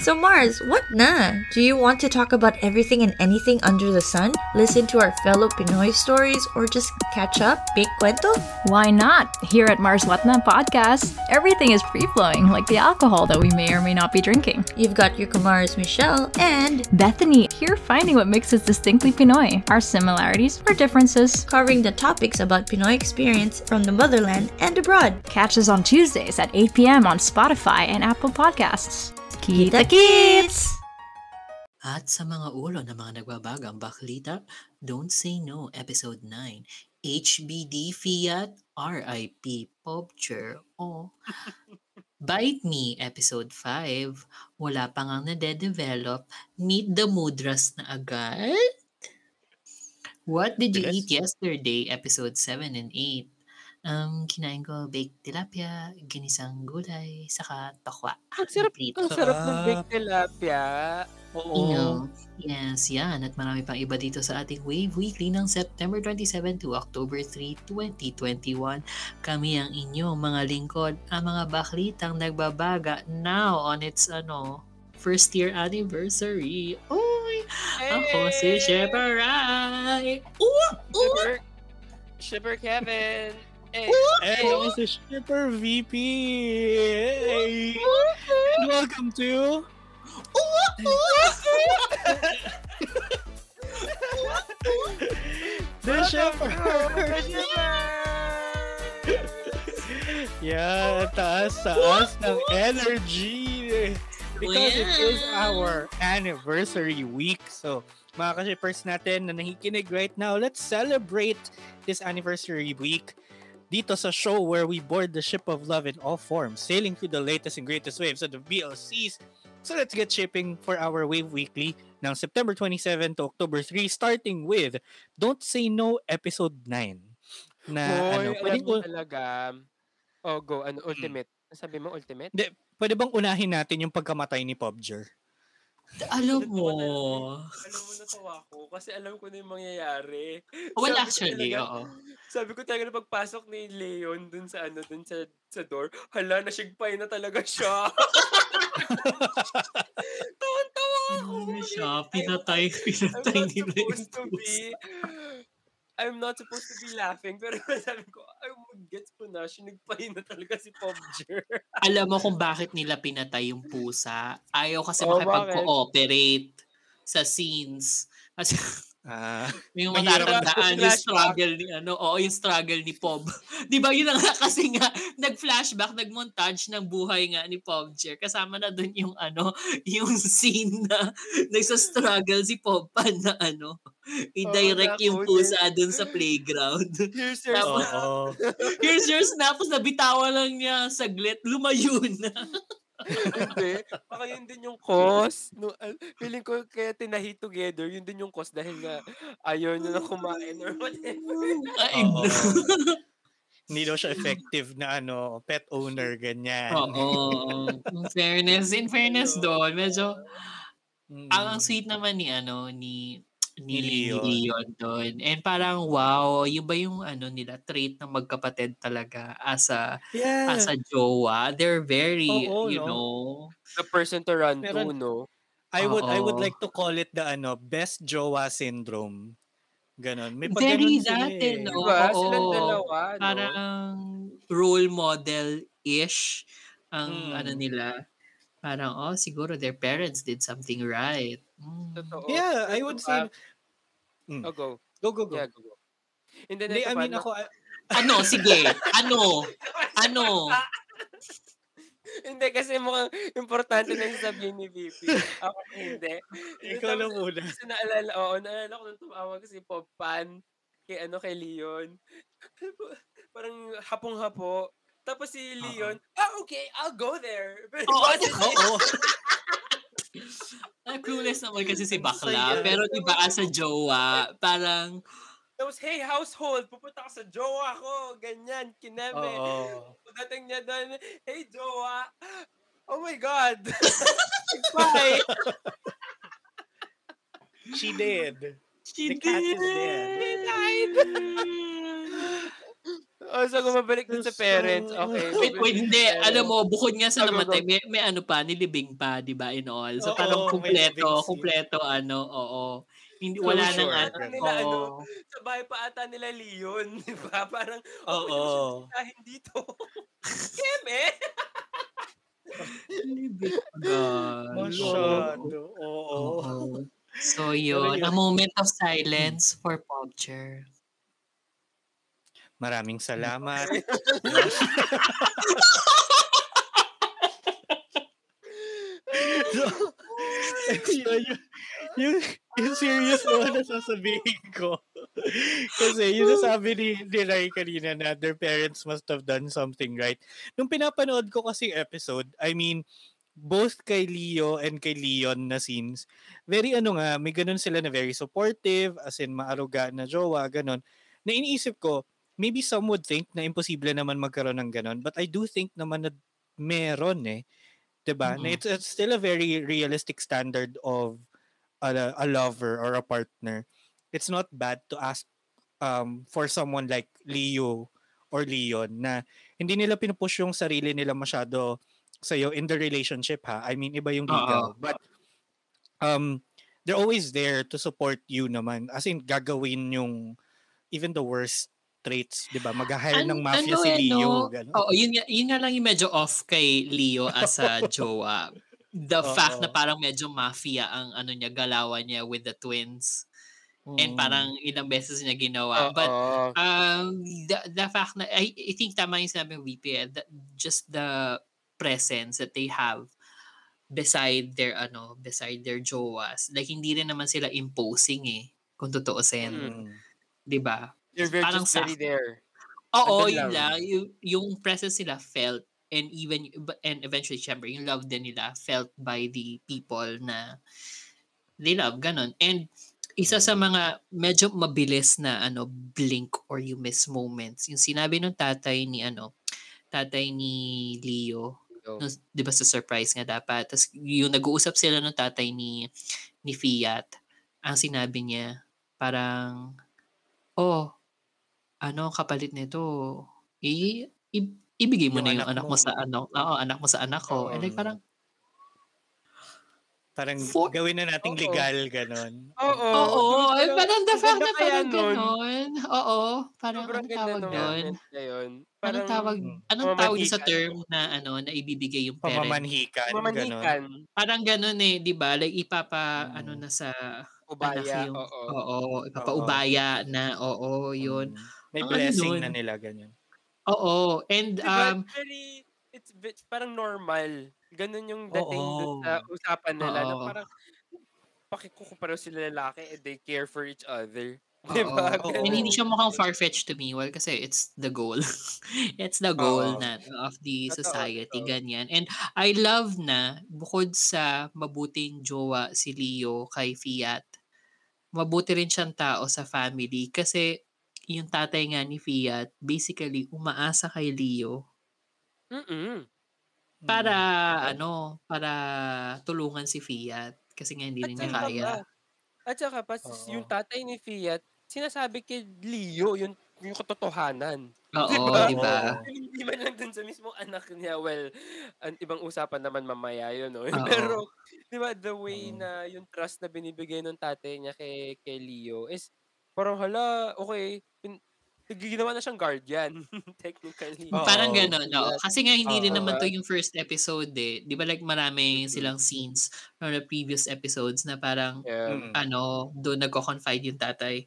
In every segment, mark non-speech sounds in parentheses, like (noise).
So Mars, what na? Do you want to talk about everything and anything under the sun? Listen to our fellow Pinoy stories or just catch up? Big cuento? Why not? Here at Mars What Na podcast, everything is free flowing, like the alcohol that we may or may not be drinking. You've got your Kumars Michelle and Bethany, here finding what makes us distinctly Pinoy, our similarities, our differences. covering the topics about Pinoy experience from the motherland and abroad. Catch us on Tuesdays at 8 p.m. on Spotify and Apple Podcasts. Kita Kits! At sa mga ulo ng mga nagbabagang baklita, Don't Say No, Episode 9, HBD Fiat, RIP Popture, o (laughs) Bite Me, Episode 5, wala pa nga nade-develop, meet the mudras na agad? What did you eat yesterday, Episode 7 and 8? Um, kinain ko baked tilapia, ginisang gulay, saka tokwa. Ang sarap, Prito. ang sarap ng baked tilapia. You know, yes, yan. At marami pang iba dito sa ating Wave Weekly ng September 27 to October 3, 2021. Kami ang inyong mga lingkod, ang mga baklitang nagbabaga now on its ano, first year anniversary. Uy! Ako si! Uh, uh, Shipper, Shipper Kevin. Eh, Hey, ako si Shipper VP! Hey! And welcome to... (laughs) The Shipper! yeah, taas, taas ng energy! Because it is our anniversary week. So, mga ka-shippers natin na nakikinig right now, let's celebrate this anniversary week dito sa show where we board the ship of love in all forms, sailing through the latest and greatest waves of the VLCs. So let's get shipping for our Wave Weekly ng September 27 to October 3, starting with Don't Say No Episode 9. Na Hoy, ano, alam pwedeng, mo talaga. Oh, go. Ano, ultimate? Sabi mo ultimate? Hindi, pwede bang unahin natin yung pagkamatay ni Pobger? Alam mo. Alam mo, natawa ko kasi alam ko na yung mangyayari. Well, Sabi actually, talaga- oo. Sabi ko talaga na pagpasok ni Leon dun sa ano, dun sa, sa door, hala, nasigpay na talaga siya. (laughs) Tawan-tawa ako. Ano siya? Pinatay, I'm pinatay not nila yung supposed to be, I'm not supposed to be laughing, pero (laughs) sabi ko, ay, gets ko na, sinigpay na talaga si Pobger. Alam mo kung bakit nila pinatay yung pusa? Ayaw kasi Oh, makipag-cooperate sa scenes. Kasi Ah, yung matatandaan yung struggle ni ano, oo, yung struggle ni Pob. (laughs) 'Di ba yun nga kasi nga nag-flashback, nag-montage ng buhay nga ni Pobjer. Kasama na dun yung ano, (laughs) yung scene na (laughs) nagsa-struggle si Pob pa na ano, i-direct Oo, yung pusa dun sa playground. Here's your Tapos, oo. Here's your snap, tapos nabitawan lang niya saglit, lumayo na. Hindi. Baka yun din yung cause. No, al- feeling ko kaya tinahi together, yun din yung cause dahil nga ayaw niya na kumain or whatever. Ay, Oo. no. (laughs) Hindi daw siya effective na ano, pet owner, ganyan. Oo. In fairness, in fairness doon, medyo, Mm. ang, ang sweet naman ni ano, ni, ni, Leon. Leon doon. And parang, wow, yun ba yung ano nila, trait ng magkapatid talaga as a, Yeah. as a jowa. They're very, Oo, you no? know, The person to run to, Meron- no? I would I would like to call it the ano, best jowa syndrome. Ganon. May pag very dati, eh. no? Diba? Oo. Silang dalawa, no? parang role model-ish ang Mm. ano nila. Parang, oh, siguro their parents did something right. Mm. Totoo. Yeah, I would say Mm. oh, go. go go go. Yeah, go, go. And then, Hindi, I mean na- ako I- Ano? Sige. Ano? (laughs) Ano? hindi, kasi mukhang importante na yung sabihin ni VP. Ako hindi. (laughs) ikaw lang muna. Kasi naalala, oo, naalala ko nung tumawag si Pop Pan kay, ano, kay Leon. (laughs) Parang hapong-hapo. Tapos si Leon, ah, okay, I'll go there. Pero Oo, kasi- Oo. clueless naman kasi si bakla. Pero di ba as a jowa, parang, Tapos, hey, household, pupunta ka sa jowa ko. Ganyan, kineme. Oo. Pagdating niya doon, hey, jowa. Oh my God. (laughs) Bye. She did. she The cat is dead. He died. (laughs) oh, so gumabalik dun sa parents. Okay. Wait, wait, hindi. Alam mo, bukod nga sa namatay, may, may ano pa, nilibing pa, di ba, in all. So, parang kumpleto, kumpleto, ano, oo. Hindi, wala Closure. nang, ano, Ano nila, ano, sa bahay pa ata nila Leon, (laughs) di ba? Parang, Oo. oh, dahil dito. (laughs) Keme! Libing pa. (laughs) Masyado. Oo. So, yun. A moment of silence for Popcher. Maraming salamat. so, yun, yung, yung, yung serious naman na sasabihin ko. Kasi yun nasabi ni, ni Rai kanina na their parents must have done something right. Nung pinapanood ko kasi episode, I mean, both kay Leo and kay Leon na scenes, very ano nga, may ganun sila na very supportive, as in maaruga na jowa, ganun. Na iniisip ko, maybe some would think na imposible naman magkaroon ng ganun, but I do think naman na meron eh. 'Di ba? Na Mm. it's, it's still a very realistic standard of a, a lover or a partner. It's not bad to ask um, for someone like Leo or Leon na hindi nila pinupush yung sarili nila masyado sa'yo in the relationship ha. I mean, iba yung ligaw. But um, they're always there to support you naman. As in, gagawin yung even the worst traits, di ba? Mag-hire ng mafia si eh, Leo. no? Ganun. Oo, yun, yun nga lang yung medyo off kay Leo as a (laughs) jowa. The Oo. fact na parang medyo mafia ang ano niya, galawan niya with the twins. And Mm. parang ilang beses niya ginawa. But Oo. um, the, the fact na, I, I think tama yung sinabi ng VP, eh, that just the presence that they have beside their ano beside their jowas like hindi rin naman sila imposing eh kung tutuusin Mm. 'di ba You're very, Parang just very sakto. there. Oo, yun lang. Yung, yung presence nila felt and even and eventually syempre yung love din nila felt by the people na they love ganon and isa sa mga medyo mabilis na ano blink or you miss moments yung sinabi ng tatay ni ano tatay ni Leo nung, 'di ba sa surprise nga dapat tapos yung nag-uusap sila ng tatay ni ni Fiat ang sinabi niya parang oh ano kapalit nito i, i- ibigay mo Yung na yung anak anak mo mo. sa ano oo anak mo sa anak ko and like parang Parang For- gawin na nating Oo. legal, ganun. Oo. oo eh, Pero, parang the fact na parang nun. ganon oo parang Sobrang anong tawag doon moment na yun. anong Parang tawag mm, anong tawag sa pamamanhikan. term na ano na ibibigay yung parent Pamamanhikan, ganun. Mamanhikan. parang ganun eh, 'di ba? Like ipapa Mm. ano na sa Ubaya. yung Oo. oo, ipapaubaya na oo, yun. Mm. May ano blessing nun? na nila, ganyan. Oo, and Diba? um very, it's ve- parang normal. Ganun yung dating dun Oo. sa usapan nila na Oo. parang pakikukumpara sila lalaki and they care for each other. (laughs) Diba? Oo. And hindi siya mukhang far-fetched to me, well, kasi it's the goal. (laughs) it's the goal Oo. na of the society, totoo. ganyan. And I love na, bukod sa mabuting jowa si Leo kay Fiat, mabuti rin siyang tao sa family kasi yung tatay nga ni Fiat, basically, umaasa kay Leo Mm-mm. para Mm. ano, para tulungan si Fiat kasi nga hindi niya kaya. pa, at saka pa, Oo. yung tatay ni Fiat, sinasabi kay Leo yung, yung katotohanan. (laughs) Oo, Diba? di ba? Oo. Hindi man lang dun sa mismong anak niya. Well, ang ibang usapan naman mamaya yun, no? Oo. (laughs) Pero, di ba, the way Oo. na yung trust na binibigay ng tatay niya kay, kay Leo is, parang hala, okay, pin, ginawa na siyang guardian, (laughs) technically. Oo. Parang gano'n, oo. Kasi nga hindi rin Oo. naman to yung first episode eh. Di ba like marami silang scenes from the previous episodes na parang Yeah. Mm. ano, doon nagko-confide yung tatay.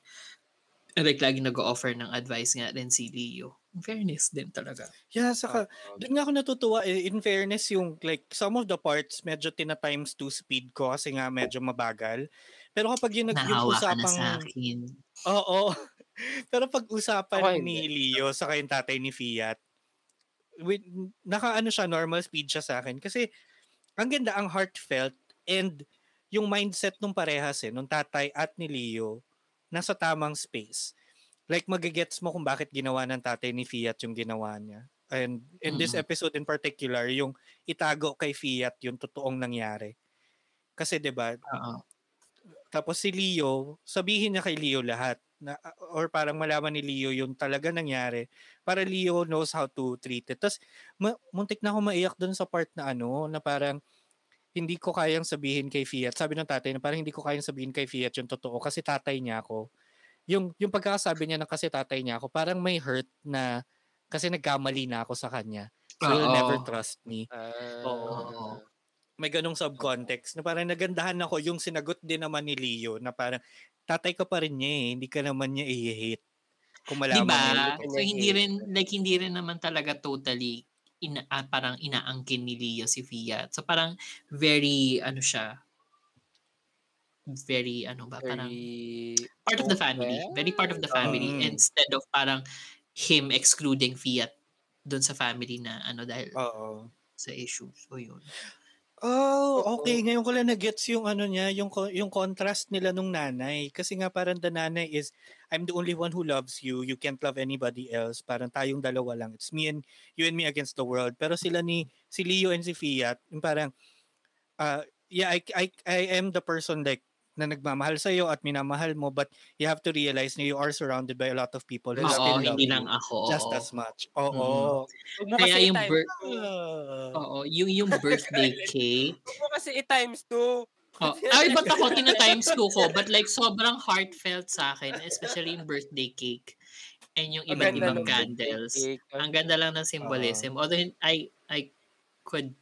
And like lagi nag-offer ng advice nga rin si Leo. In fairness din talaga. Yeah, saka, Oo. doon nga ako natutuwa, eh, in fairness, yung, like, some of the parts, medyo tina times 2 speed ko kasi nga medyo mabagal. Pero kapag yung, nag, yung Nahawa ka na sa akin. Oo, (laughs) pero pag Ako usapan hindi. ni Leo sa yung tatay ni Fiat, with, naka ano siya, normal speed siya sa akin. Kasi, ang ganda, ang heartfelt, and yung mindset nung parehas eh, nung tatay at ni Leo, nasa tamang space. Like magigets mo kung bakit ginawa ng tatay ni Fiat yung ginawa niya. And in this episode in particular, yung itago kay Fiat yung totoong nangyari. Kasi 'di ba, Oo. Tapos si Leo, sabihin niya kay Leo lahat na or parang malaman ni Leo yung talaga nangyari para Leo knows how to treat it. Tapos ma- muntik na ako maiyak dun sa part na ano, na parang hindi ko kayang sabihin kay Fiat. Sabi ng tatay na parang hindi ko kayang sabihin kay Fiat yung totoo kasi tatay niya ako. Yung yung pagkakasabi niya ng kasi tatay niya ako, parang may hurt na kasi nagkamali na ako sa kanya. So he'll Oo. never trust me Ah, Oo. May ganong subcontext na parang nagandahan ako yung sinagot din naman ni Leo na parang tatay ka pa rin niya eh, hindi ka naman niya i-hate. Kung malaman Diba? niya. So hindi hate. rin like hindi rin naman talaga totally ina, ah, parang inaangkin ni Leo si Fiat. So parang very ano siya very ano ba parang Very part of the family. Very part of the family Mm. instead of parang him excluding Fiat dun sa family na ano dahil Oo. sa issue. So yun. Oh, okay. Ngayon ko lang na-gets yung ano niya, yung, yung contrast nila nung nanay. Kasi nga parang the nanay is, I'm the only one who loves you. You can't love anybody else. Parang tayong dalawa lang. It's me and you and me against the world. Pero sila ni, si Leo and si Fiat, yung parang, uh, yeah, I, I, I am the person like, na nagmamahal sa iyo at minamahal mo but you have to realize na you are surrounded by a lot of people who Oo, still love hindi you lang ako. just oo. as much. Oo. Huwag mo Kaya kasi yung i-times bir- two. Oo, yung yung birthday (laughs) cake. Huwag mo kasi i-times two. Oh, ay, ba't ako tina times two ko? But like, sobrang heartfelt sa akin, especially yung birthday cake. And yung Ang iba't ganda ibang ng candles. cake. Ang ganda lang ng symbolism. Although I I could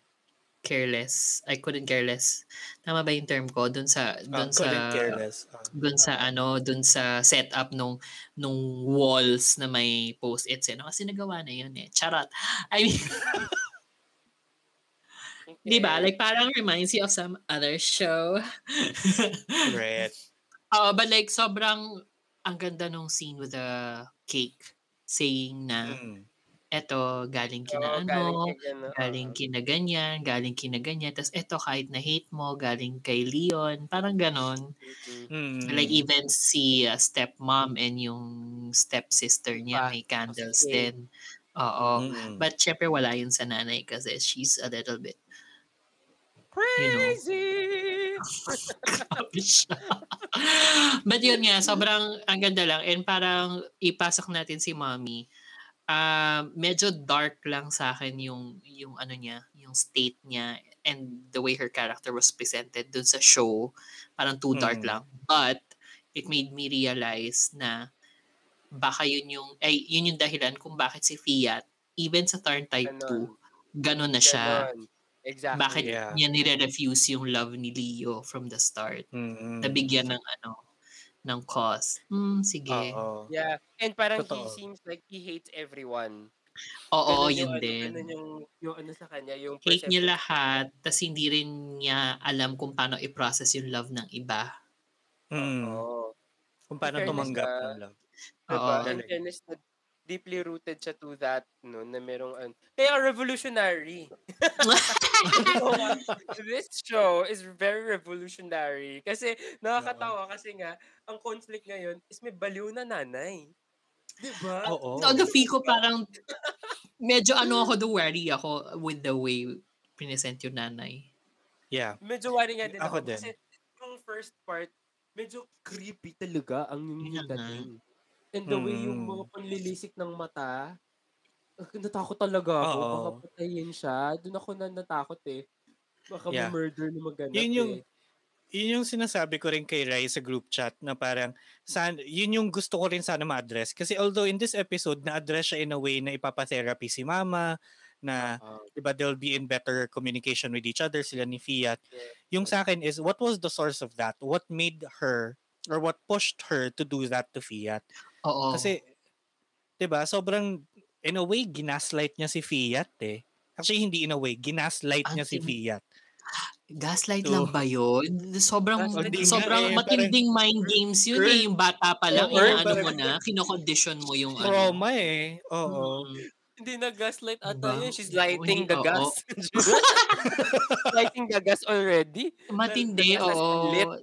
care less. I couldn't care less. Tama ba yung term ko dun sa Ah, dun couldn't sa care less. Ah. dun sa ano, dun sa setup nung nung walls na may post-its eh. No? Kasi nagawa na yun eh. Charot. I mean, (laughs) di ba? Like parang reminds you of some other show. Correct. (laughs) Oo, but like sobrang ang ganda nung scene with the cake saying na Mm. Eto galing kina Oo, ano, galing kina ganyan, galing kina ganyan, tapos eto kahit na hate mo, galing kay Leon, parang ganon. Mm. Mm. Like even si uh, stepmom and yung stepsister niya Ah, may candles okay. din. Oo. Mm-mm. But syempre wala yun sa nanay kasi she's a little bit you know, Crazy! Grabe (laughs) siya. But yun nga, sobrang ang ganda lang. And parang ipasok natin si mommy. Ah, medyo dark lang sa akin yung yung ano niya, yung state niya and the way her character was presented dun sa show. Parang too dark Mm. lang. But it made me realize na baka yun yung ay yun yung dahilan kung bakit si Fiat even sa turn type 2 Ganon. ganun na siya. Ganon. Exactly. Bakit Yeah. niya nire-refuse yung love ni Leo from the start? Mm-mm. Nabigyan ng ano, ng cause. Hmm, sige. Oo. Yeah. And parang Totoo. he seems like he hates everyone. Oo, Ganun yung yun ano, din. ganun yung, yung ano sa kanya, yung Hate niya lahat, tas hindi rin niya alam kung paano i-process yung love ng iba. Mm. Oo. Kung paano tumanggap ng love. Oo. Diba? In fairness, na deeply rooted siya to that, no, na merong, an kaya revolutionary. (laughs) (laughs) this show is very revolutionary. Kasi, nakakatawa kasi nga, ang conflict ngayon is may baliw na nanay. Diba? Oo. Although ko parang medyo ano ako, do worry ako with the way present yung nanay. Yeah. Medyo worry nga din Ako ako. din. Kasi, yung first part, medyo creepy talaga ang yung dating. And the way yung Mm. mga panlilisik ng mata, natakot talaga ako. Oo. Baka patayin siya. Doon ako na natakot eh. Baka Yeah. ma-murder na maganap Yun yung eh. yun yung sinasabi ko rin kay Rai sa group chat na parang san, yun yung gusto ko rin sana ma-address kasi although in this episode na-address siya in a way na ipapa-therapy si mama na Ah, 'di ba they'll be in better communication with each other sila ni Fiat yeah. yung sa akin is what was the source of that what made her or what pushed her to do that to Fiat Oo. kasi 'di ba sobrang in a way ginaslight niya si Fiat eh actually hindi in a way ginaslight Ang niya si Fiat Gaslight So- lang ba yun? Sobrang, sobrang eh, matinding mind games yun Earth- eh. Yung bata pa lang, Oo, Earth inaano mo parang- na, kinocondition mo yung ano. trauma eh oo Mm. Hindi na gaslight ata Diba? yun. She's lighting the gas. (laughs) lighting the gas already. Matindi, oo.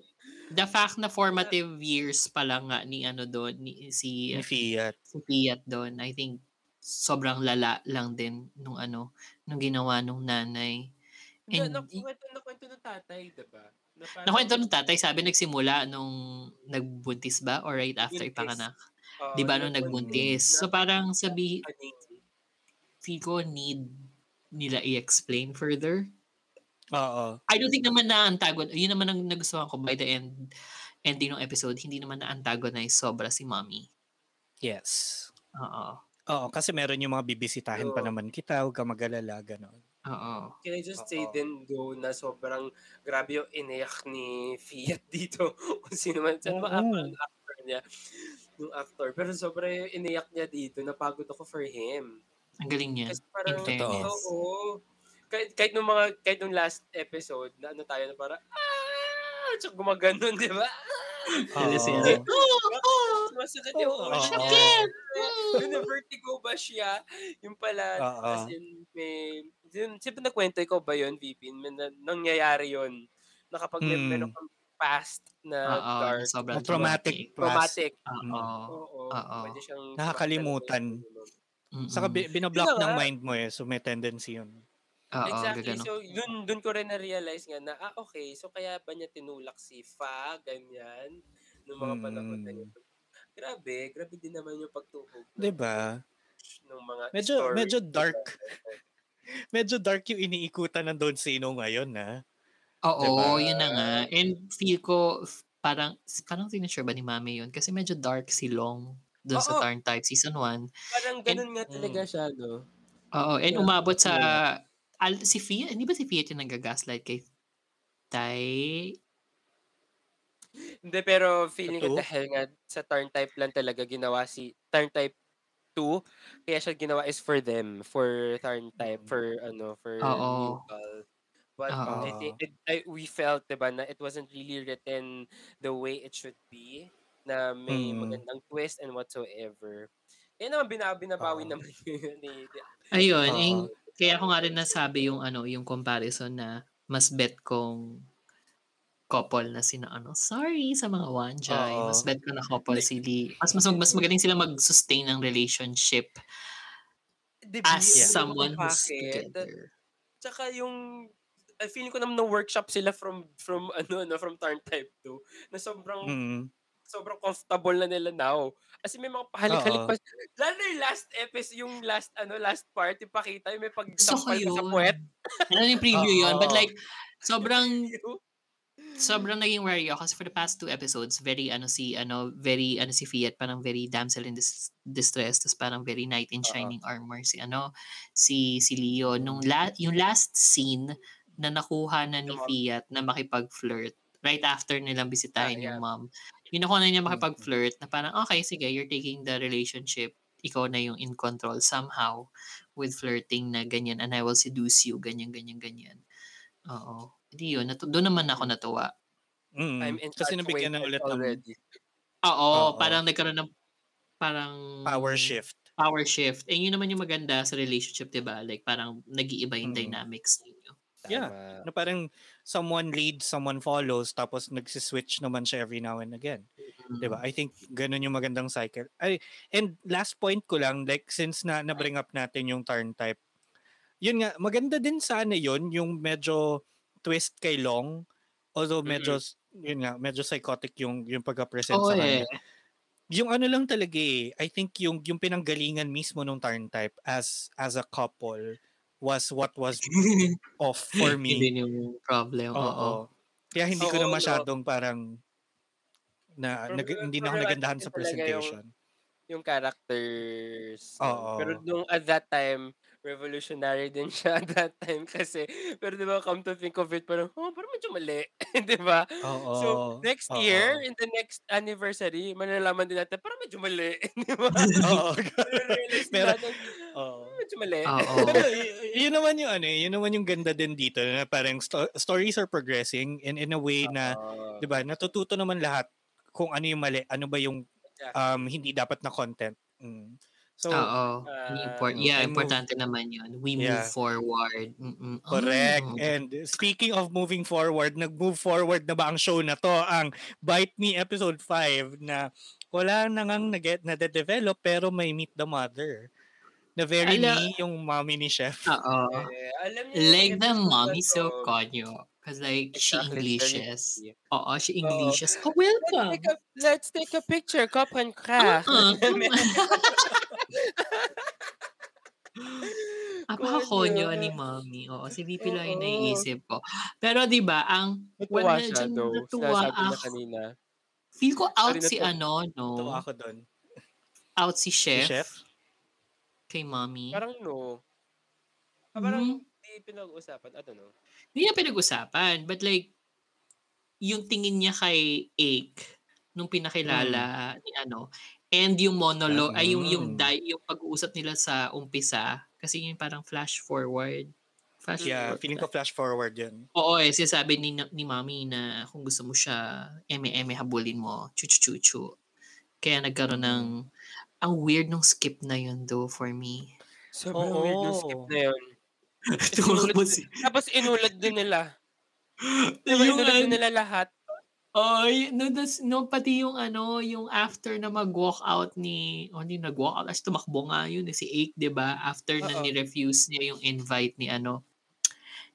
The fact na formative years pa lang nga ni ano doon, ni, si, Ni Fiat. si Fiat doon, I think sobrang lala lang din nung ano, nung ginawa nung nanay. Na, And- nakwento, nakwento ng tatay, diba? Na parang- Nakwento ng tatay, sabi nagsimula nung nagbuntis ba or right after Buntis. ipanganak. Oo, Di ba nung nagbuntis na- So parang sabi, feel ko need nila i-explain further. Oo. I don't think naman na antagon. Yun naman ang nagustuhan ko by the end ending ng episode, hindi naman na antagonize sobra si mommy. Yes. Oo. Oo, kasi meron yung mga bibisitahin pa Oo. naman kita, huwag ka mag-alala, gano'n. Oo. Can I just say Oo. din though na sobrang grabe yung iniyak ni Fiat (laughs) dito. Kung sino man, saan ba Oo. ang actor niya? Yung actor. Pero sobrang yung iniyak niya dito. Napagod ako for him. Ang galing niya. Kasi parang, In fairness. oo. Kahit, kahit nung mga, kahit nung last episode, na ano tayo na parang, ah! Tsaka gumaganon, di ba? Siya? Oo. Masakit yung Oo. ulo niya. Yung vertigo ba siya? Yung pala, Oo. as in, may, yun, siyempre nakwento ikaw ba yun, VP? May na, nangyayari yun. Na kapag may Hmm. meron kang past na Oo. dark, Sobrang Traumatic. traumatic, Oo. oo, Oo. Nakakalimutan. Saka bi- binablock Yun na ng mind mo eh, so may tendency yun. Oo, Exactly. gagano. So, dun, dun ko rin na-realize nga na, ah, okay, so kaya ba niya tinulak si Fa, ganyan, noong mga panahon na yun. Mm. Grabe, grabe din naman yung pagtuhog ng, 'Di ba? ng mga Medyo story. medyo dark. (laughs) medyo dark yung iniikutan ng Don Sino ngayon, na. Oo, Diba? yun na nga. And feel ko, f- parang, parang sinasure ba ni Mami yun? Kasi medyo dark si Long doon sa Oo. Tarn Type Season 1. Parang ganun nga talaga Mm. siya, no? Oo, and umabot sa, al, si Fiat, hindi ba si Fiat yung nag-gaslight kay Tay? Hindi, pero feeling ko dahil nga sa turn type lang talaga ginawa si turn type 2, kaya siya ginawa is for them, for turn type, for ano, for Oo. Newcall. But Oo. I think it, I, we felt, diba, na it wasn't really written the way it should be, na may Mm. magandang twist and whatsoever. Kaya naman bina, binabawi Oo. naman (laughs) yun ni Ayun, Oo. Kaya ko nga rin nasabi yung ano, yung comparison na mas bet kong couple na sina ano. Sorry sa mga wanjay. Oo. Mas bet ko na couple si Lee. Mas, mas, mas magaling sila mag-sustain ng relationship Di as ba, yun someone who's bakit? together. Tsaka yung I feeling ko naman na workshop sila from from ano no from Turn Type 2 na sobrang Mm. Sobrang comfortable na nila now. As in, may mga pahalik-halik pa. Lalo na yung last episode, yung last ano last part, yung pakita, yung may pagsampal ka sa puwet. Ano yung preview yun? But like, sobrang (laughs) sobrang naging worry ako kasi for the past two episodes, very ano si ano, very ano si Fiat, parang very damsel in dis- distress, tapos parang very knight in shining armor si ano, si si Leo nung la, yung last scene na nakuha na ni. Fiat na makipag-flirt right after nilang bisitahin Ah, yung mom. Yung nakuha na niya Mm. makipag-flirt na parang okay, sige, you're taking the relationship ikaw na yung in control somehow with flirting na ganyan and I will seduce you, ganyan, ganyan, ganyan. Oo. Hindi yun. Natu- doon naman ako natuwa. Mm. I'm Kasi nabigyan na infatuated ulit ng already. Oo, Oo. parang nagkaroon ng parang power shift. Power shift. Eh yun naman yung maganda sa relationship, 'di ba? Like parang nag-iiba yung Mm. dynamics ninyo. Yeah. Tama. Na parang someone leads, someone follows, tapos nagsiswitch naman siya every now and again. Mm. 'Di ba? I think ganun yung magandang cycle. Ay, and last point ko lang, like since na na-bring up natin yung turn type, yun nga, maganda din sana yun, yung medyo twist kay Long. Although medyo, yun nga, medyo psychotic yung, yung pagka-present Oo sa eh. kanya. Yung ano lang talaga eh, I think yung, yung pinanggalingan mismo nung turn type as, as a couple was what was (laughs) off for Yun me. din yung problem. Oo. Oo. Kaya hindi ko Oo, na no. masyadong parang na nag, hindi na ako nagandahan sa talaga yung- presentation. Yung characters. Oo. Pero nung at that time, revolutionary din siya at that time kasi pero di ba come to think of it parang oh parang medyo mali (laughs) di ba Oo. so next oo. year in the next anniversary malalaman din natin parang medyo mali (laughs) di ba (laughs) Oo. Natin, Oo. medyo mali. Pero y- yun naman yung ano, eh, yun naman yung ganda din dito na parang sto- stories are progressing in in a way na. 'di ba, natututo naman lahat kung ano yung mali, ano ba yung um hindi dapat na content. Mm. So, Oo. ah, import, yeah, move- importante naman yun. We move Yeah. forward. Mm-mm. Correct. Oh. And speaking of moving forward, nag-move forward na ba ang show na to? Ang Bite Me episode 5 na wala na ngang nag- nade-develop pero may Meet the Mother. Na very Ala- me yung mommy ni Chef. Oo. Eh, alam niyo yung Like the mommy so konyo. Cause like, she Exactly, Englishes. very Oo, she. Englishes. Oh, Let's welcome. take a, let's take a picture, cup and craft. On. (laughs) (laughs) (laughs) Apakakonyo ni mommy. Oo, si VP lang yung naiisip ko. Pero di ba ang Natuwa wala siya though. natuwa Sinasabi niya ako. kanina. Feel ko out Sorry, si natuwa- ano, no? Ito ako doon. Out si Si chef, Chef? kay mommy. Parang no. Ah, Parang Mhm. hindi pinag-uusapan. I don't know. Hindi na pinag-usapan. But like, yung tingin niya kay Ake nung pinakilala ni ano, and yung monologue, ay yung, yung, Mm. di- yung pag-uusap nila sa umpisa, kasi yung parang flash forward. Flash Yeah, forward. feeling ko flash forward yun. Oo eh, sinasabi ni, ni mami na kung gusto mo siya, eme-eme habulin mo, chu-chu-chu-chu. Kaya nagkaroon ng, ang weird nung skip na yun though for me. Sobrang Oo. weird yung skip na yun. (laughs) Tapos inulad din nila. (laughs) Diba, Yung inulad din nila lahat. Oh, y- no, das, no, pati yung ano, yung after na mag-walk out ni, oh, hindi nag-walk out, as tumakbo nga yun, eh, si Ake, di ba? After na Oo. ni-refuse niya yung invite ni ano,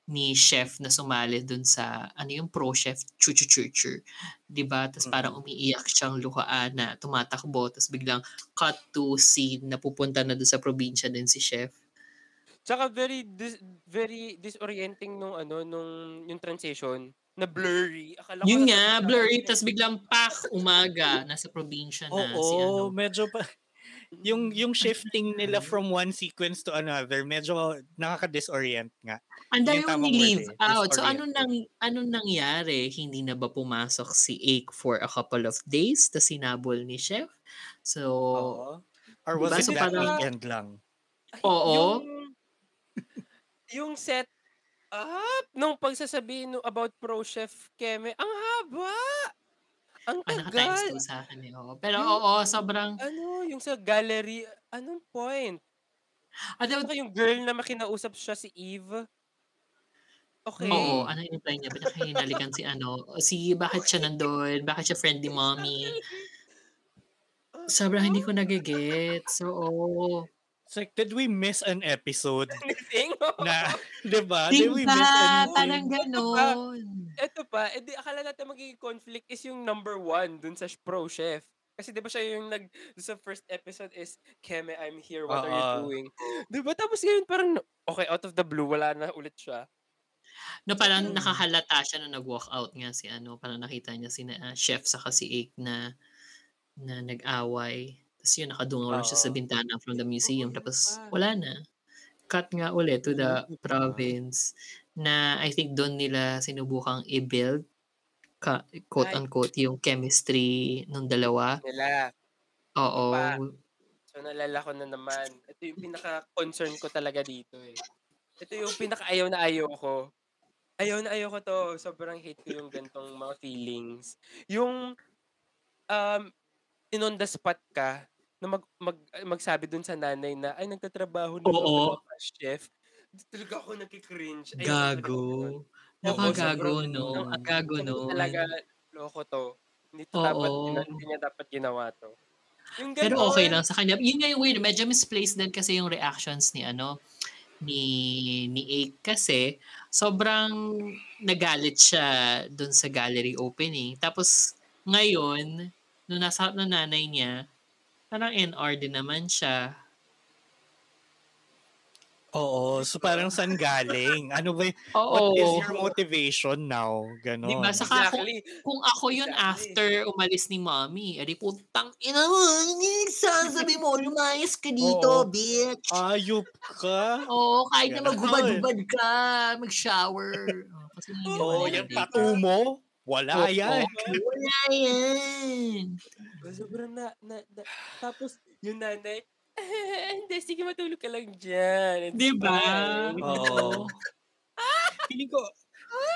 ni chef na sumali dun sa, ano yung pro chef, chuchu chuchu, di ba? Tapos parang umiiyak siyang luhaan na tumatakbo, tapos biglang cut to scene na pupunta na dun sa probinsya din si chef. Tsaka very dis- very disorienting nung ano nung yung transition na blurry. Akala ko Yun nga, Pilipinas blurry, tapos biglang pak, umaga, nasa probinsya na Oo, si ano. medyo pa... Yung yung shifting (laughs) nila from one sequence to another, medyo nakaka-disorient nga. Ang dami Yung mong ni-leave eh, out. So, ano nang, anong nangyari? Hindi na ba pumasok si Ake for a couple of days? Tapos sinabol ni Chef? So, Oo. Or was Diba? it So, that parang- weekend lang? oo. Yung, yung set up nung pagsasabihin nung about pro chef Keme, ang haba. Ang Ah, naka-times tagal. 2 sa akin eh. oo. Pero Yung- oo, sobrang... Ano, yung sa gallery, anong point? Ah, diba- Saka yung girl na makinausap siya si Eve. Okay. Oo, ano yung reply niya? Pinakahinalikan si ano, si bakit siya nandun? Bakit siya friendly mommy? Sobrang hindi ko nagigit. So, oo. It's like, did we miss an episode? (laughs) (laughs) na, (laughs) di ba? Diba? miss anything? Parang ganon. Ito pa, edi akala natin magiging conflict is yung number one dun sa pro chef. Kasi di ba siya yung nag, dun sa first episode is, Keme, I'm here, what are you doing? Di ba? Tapos ngayon parang, okay, out of the blue, wala na ulit siya. No, parang nakahalata siya na nag-walk out nga si ano, parang nakita niya si na, chef sa si Ake na na nag-away. Tapos yun, nakadungaw siya sa bintana from the museum. Tapos pa. wala na. Cut nga ulit to the Oo, province na I think doon nila sinubukang i-build ka, quote-unquote yung chemistry nung dalawa. Nila. Oo. Pa. So nalala ko na naman. Ito yung pinaka-concern ko talaga dito eh. Ito yung pinaka-ayaw na ayaw ko. Ayaw na ayaw ko to. Sobrang hate ko yung gantong mga feelings. Yung um, in on the spot ka na mag, mag, magsabi dun sa nanay na ay nagtatrabaho na Oo. as chef. Talaga ako nagkikringe. Ayoko talaga Gago. Napagago, sobrang- no? no, Ang gago, no? Talaga, loko to. Hindi, to Oo. dapat, hindi niya dapat ginawa to. Yung Pero okay lang sa kanya. Yun nga yung weird. Medyo misplaced din kasi yung reactions ni ano ni ni Ake kasi sobrang nagalit siya dun sa gallery opening. Tapos ngayon, nung nasa ng nanay niya, parang NR din naman siya. Oo, so parang saan galing? Ano ba, y- (laughs) what is Oo. your motivation now? Ganon. Diba? Saka kung, Exactly. kung ako yun Exactly. after umalis ni mommy, edi putang ina mo, nagsasabi mo, lumayas ka dito, Oo. bitch. Ayup ka? Oo, kahit na Ganon. maghubad-hubad ka, mag-shower. Oh, Oo, naman yung na- tattoo mo? Wala Oo, yan. (laughs) Wala yan. Sobrang na, na, na, tapos yung nanay, "Ah, hindi, sige matulog ka lang dyan. It's Di ba? fine." Oo. (laughs) Feeling ko,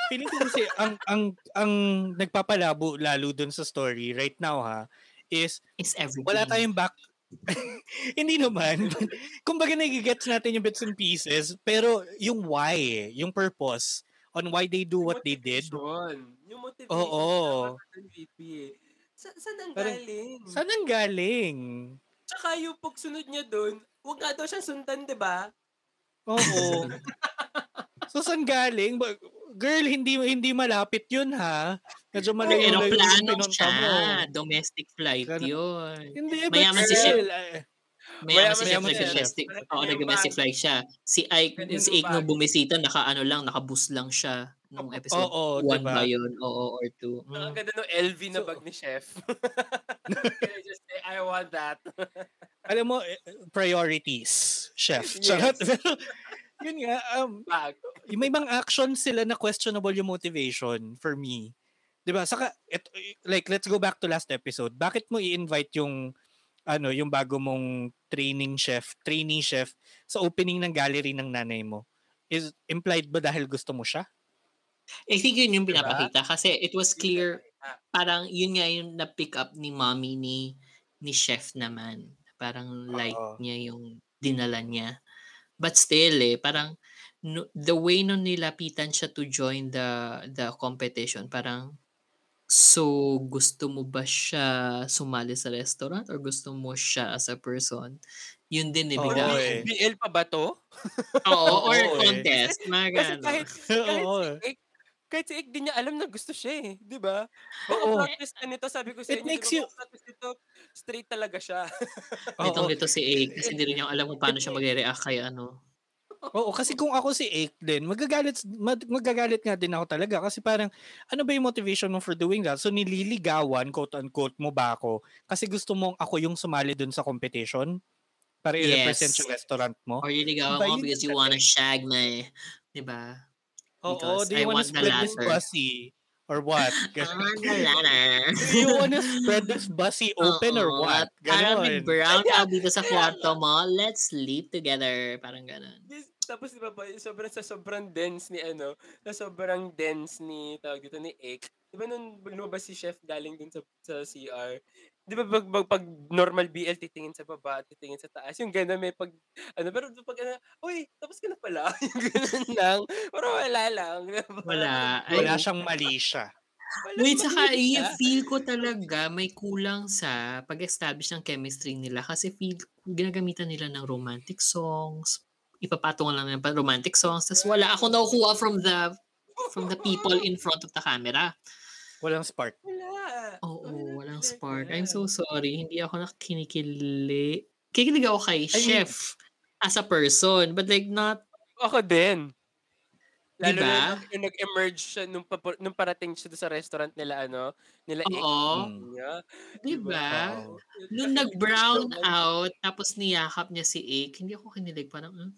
feeling ko kasi ang, ang, ang nagpapalabo lalo dun sa story right now ha, is It's everything. wala tayong back (laughs) Hindi naman. Kumbaga nagigets natin yung bits and pieces, pero yung why, eh, yung purpose on why they do what they did. Yung motivation. Oo. ka, VP. Sa, saan ang Parang, galing? Saan ang galing? Tsaka yung pagsunod niya doon, huwag nga daw siyang sundan, di ba? Oo. (laughs) so saan galing? Girl, hindi hindi malapit yun ha. Medyo malayo yung Aeroplano pinunta siya. mo. Domestic flight Ganun. yun. Hindi, but Mayaman si still, Chef. ay- Mayaman si Chef Mayaman si Chef. nag-domestic. Oo, nag-domestic flight siya. Si Ike, si yung Ike nung bumisita, naka ano lang, nakabus lang siya nung episode Oo, 1 diba? ba yun? Oo, or 2. Ang Mm. ganda ng LV na So- bag ni Chef. (laughs) Can I just say, I want that. (laughs) alam mo, eh, priorities, chef. Yes. Charot. (laughs) Pero, yun nga, um, may mga actions sila na questionable yung motivation for me. 'Di ba? Saka et, like let's go back to last episode. Bakit mo i-invite yung ano, yung bago mong training chef, trainee chef sa opening ng gallery ng nanay mo? Is implied ba dahil gusto mo siya? I think yun yung Diba? pinapakita kasi it was clear parang yun nga yung na-pick up ni mommy ni ni chef naman. Parang like Oo. niya yung dinala niya. But still eh, parang no, the way nung nilapitan siya to join the the competition, parang so gusto mo ba siya sumali sa restaurant or gusto mo siya as a person? Yun din eh, Oo, bigla. eh. BL pa ba to? Oo, (laughs) or Oo, eh. contest, mga Kasi ganon. kahit, kahit Oo. si Ik, kahit si Ik, di niya alam na gusto siya eh. Di ba? Baka Oo. plot twist na nito, sabi ko sa It inyo, makes di ba, you- plot twist nito, straight talaga siya. Nitong Oo. nito si A, kasi hindi rin niya alam kung paano siya (laughs) mag-react kay ano. Oo, kasi kung ako si Ake din, magagalit, mag, magagalit nga din ako talaga kasi parang ano ba yung motivation mo for doing that? So nililigawan, quote-unquote, mo ba ako kasi gusto mong ako yung sumali dun sa competition para i-represent yung restaurant mo? Or niligawan mo because you wanna shag my, di ba? Oo, because do I you wanna want this latter. Or what? Ah, (laughs) you wanna spread this bussy open or what? Parang Ganon. may brown (laughs) out dito sa kwarto mo. Let's sleep together. Parang ganon. Tapos di ba pa, sobrang sa sobrang dense ni ano, sa sobrang dense ni tawag dito ni Ik. Di ba nung lumabas si chef galing dun sa, sa CR, di ba pag, pag, pag normal BL titingin sa baba, titingin sa taas, yung gano'n may pag, ano, pero pag ano, uy, tapos ka na pala, (laughs) yung gano'n lang, pero wala lang. Wala. Ay, Wala siyang mali siya. Wala Wait, saka feel ko talaga may kulang sa pag-establish ng chemistry nila kasi feel ginagamitan nila ng romantic songs, ipapatungan lang ng romantic songs, tapos wala ako nakukuha from the from the people in front of the camera. Walang spark. Wala. Oo, talaga. spark. I'm so sorry. Hindi ako nakinikili. Kikilig ako kay I mean- chef as a person, but like not, Ako din. Lalo Diba? na nung nag-emerge siya nung, nung parating siya sa restaurant nila, ano, nila oo, Mm. niya. diba? Oo. Nung nag-brown out, tapos niyakap niya si Ake, hindi ako kinilig. Parang, hmm?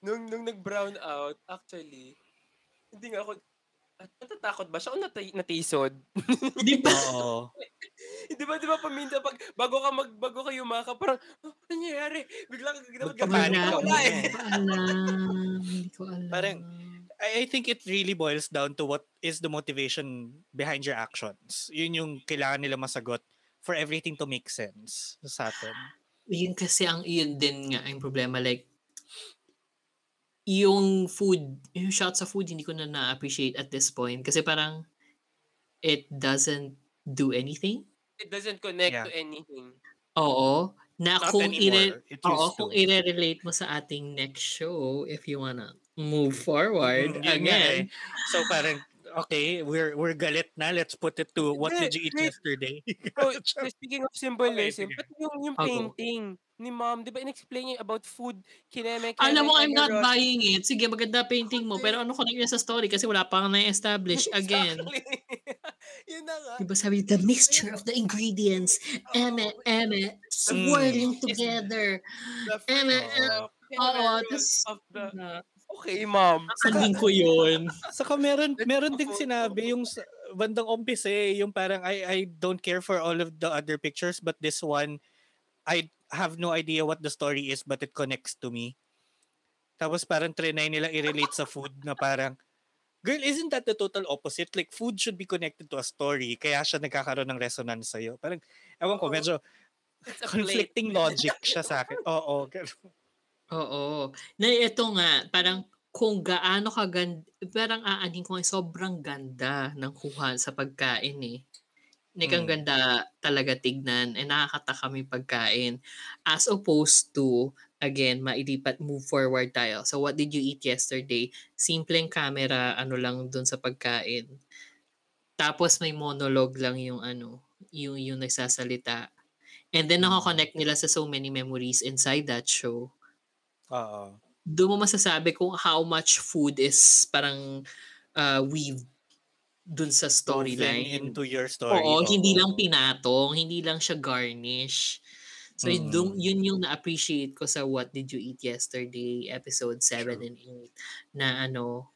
Nung, nung nag-brown out, actually, hindi nga ako, natatakot ba siya o nati- natisod? Di ba? Oo. (laughs) Di ba, di ba, paminta, pag, bago ka mag, bago ka yumaka, parang, oh, ano nangyayari? Bigla ka gagawin Magpapanik Wala, ka wala eh. hindi ko alam. Hindi ko alam. Parang, I, I think it really boils down to what is the motivation behind your actions. Yun yung kailangan nila masagot for everything to make sense sa atin. yun kasi ang yun din nga ang problema like yung food yung shot sa food hindi ko na na-appreciate at this point kasi parang it doesn't do anything It doesn't connect Yeah. to anything. oo na Not kung anymore. ire oo kung to. i-relate mo sa ating next show if you wanna move forward Mm, again eh. So parang, okay, we're we're galit na. Let's put it to what did you eat yesterday? Oh, (laughs) speaking of symbolism, sige. pati yung, yung Ako. Ni mom, di ba in-explain niya about food, kineme, alam mo, kineme, I'm not kineme, buying it. Sige, maganda painting mo. Pero ano ko na sa story kasi wala pa kang na-establish (laughs) again. (laughs) Yun na nga. Diba sabi, the mixture of the ingredients, eme, eme, swirling together. The Eme, of- oo, tas- the... Okay, mom. Sandin ko yun. Saka meron meron photo. sinabi yung bandang umpisa eh, yung parang I I don't care for all of the other pictures but this one I have no idea what the story is but it connects to me. Tapos parang trinay nila i-relate sa food na parang Girl, isn't that the total opposite? Like, food should be connected to a story. Kaya siya nagkakaroon ng resonance sa'yo. Parang, ewan ko, medyo, Conflicting plate. logic siya sa akin. (laughs) Oo. Oo. Na ito nga, parang kung gaano kaganda, parang aanin ko sobrang ganda ng kuha sa pagkain eh. Like, ang Mm. ganda talaga tignan and nakakata kami pagkain. As opposed to, again, mailipat, move forward tayo. So, what did you eat yesterday? Simpleng camera, ano lang dun sa pagkain. Tapos may monologue lang yung ano, yung, yung nagsasalita. And then, Mm. nakakonect nila sa so many memories inside that show Oo. doon mo masasabi kung how much food is parang uh, weaved dun sa storyline. into your story. Oo, hindi oo. lang pinatong, hindi lang siya garnish. So Mm. dun, yun yung na-appreciate ko sa What Did You Eat Yesterday, episode 7 True. and 8, na ano,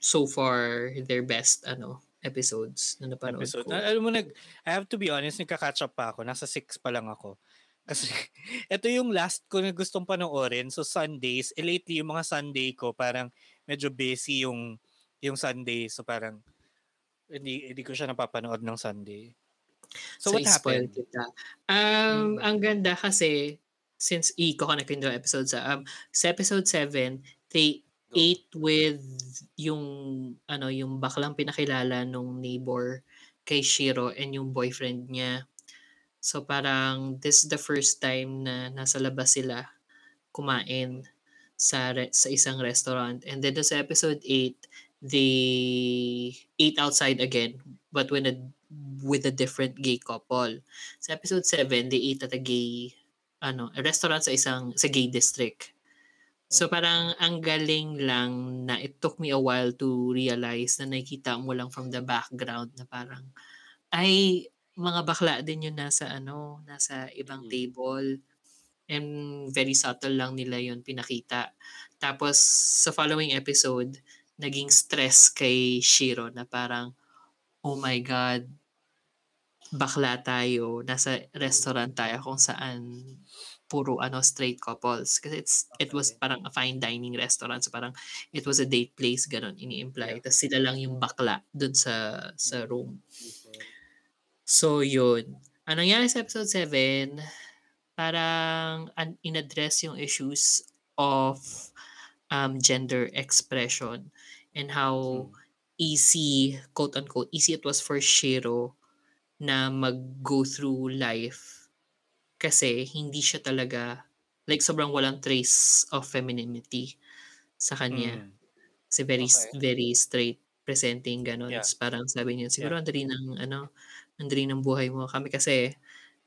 so far, their best ano episodes na napanood episode. ko. Al- alam mo, nag, I have to be honest, nagka-catch up pa ako. Nasa 6 pa lang ako. (laughs) Kasi ito yung last ko na gustong panoorin. So Sundays, eh, lately yung mga Sunday ko, parang medyo busy yung yung Sunday. So parang hindi, hindi ko siya napapanood ng Sunday. So, what i-spoil happened? Kita. Um, Mm. Ang ganda kasi, since i-coconnect ko yung episode sa, um, sa episode 7, they Go. ate with yung, ano, yung baklang pinakilala nung neighbor kay Shiro and yung boyfriend niya. So parang this is the first time na nasa labas sila kumain sa re- sa isang restaurant. And then sa episode 8, they ate outside again but with a with a different gay couple. Sa episode 7, they ate at a gay ano, a restaurant sa isang sa gay district. So parang ang galing lang na it took me a while to realize na nakikita mo lang from the background na parang ay mga bakla din yun nasa ano, nasa ibang Mm. table. And very subtle lang nila yun pinakita. Tapos sa following episode, naging stress kay Shiro na parang oh my god, bakla tayo, nasa restaurant tayo kung saan puro ano straight couples. Kasi it's it was Okay. parang a fine dining restaurant. So parang it was a date place ganun ini-imply. Yeah. tapos sila lang yung bakla dun sa sa room. So yun. Ang nangyari sa episode 7 parang an- inaddress yung issues of um, gender expression and how easy quote unquote easy it was for Shiro na mag-go through life kasi hindi siya talaga like sobrang walang trace of femininity sa kanya. Mm. Kasi very Okay. very straight presenting ganun. Yeah. Parang sabi niya siguro ang dali ng ano, ang dali ng buhay mo. Kami kasi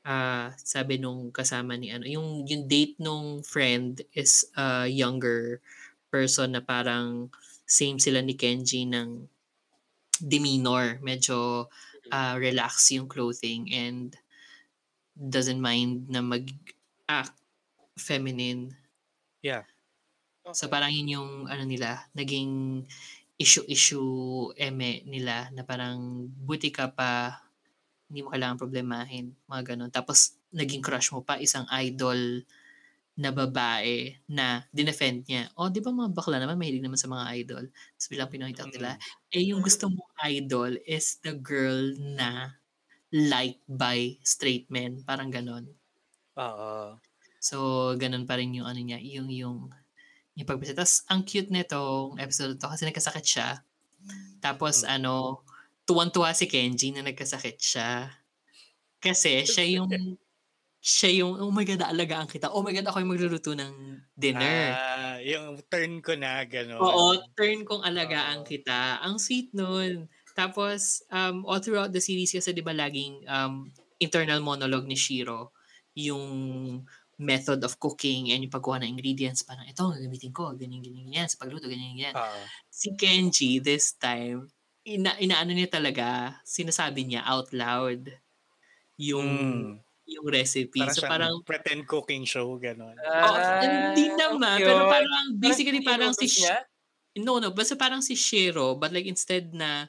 ah sabi nung kasama ni ano, yung yung date nung friend is a younger person na parang same sila ni Kenji ng demeanor, medyo ah, relax yung clothing and doesn't mind na mag-act feminine. Yeah. So parang yun yung ano nila, naging issue-issue eme nila na parang buti ka pa, hindi mo kailangan problemahin, mga ganun. Tapos naging crush mo pa isang idol na babae na dinefend niya. O, di ba mga bakla naman, mahilig naman sa mga idol. Tapos bilang pinakita nila, eh yung gusto mong idol is the girl na liked by straight men. Parang ganon. Oo. So, ganun pa rin yung ano niya, yung yung yung pagpresent. Tapos, ang cute nitong episode to kasi nagkasakit siya. Tapos, ano, tuwan-tuwa si Kenji na nagkasakit siya. Kasi, siya yung, (laughs) siya yung, oh my God, aalagaan kita. Oh my God, ako yung magluluto ng dinner. Ah, yung turn ko na, gano'n. Oo, turn kong alagaan Oo. kita. Ang sweet nun. Tapos, um, all throughout the series kasi di ba laging um, internal monologue ni Shiro, yung method of cooking and yung pagkuha ng ingredients, parang ito, gagamitin ko, ganyan, ganyan, ganyan, sa pagluto, ganyan, ganyan. Oo. Si Kenji, this time, ina, inaano niya talaga, sinasabi niya out loud yung Mm. Yung recipe. Parang so parang pretend cooking show, gano'n. Oh, hindi naman, pero parang basically parang si Sh- niya? No, no, basta parang si Shiro, but like instead na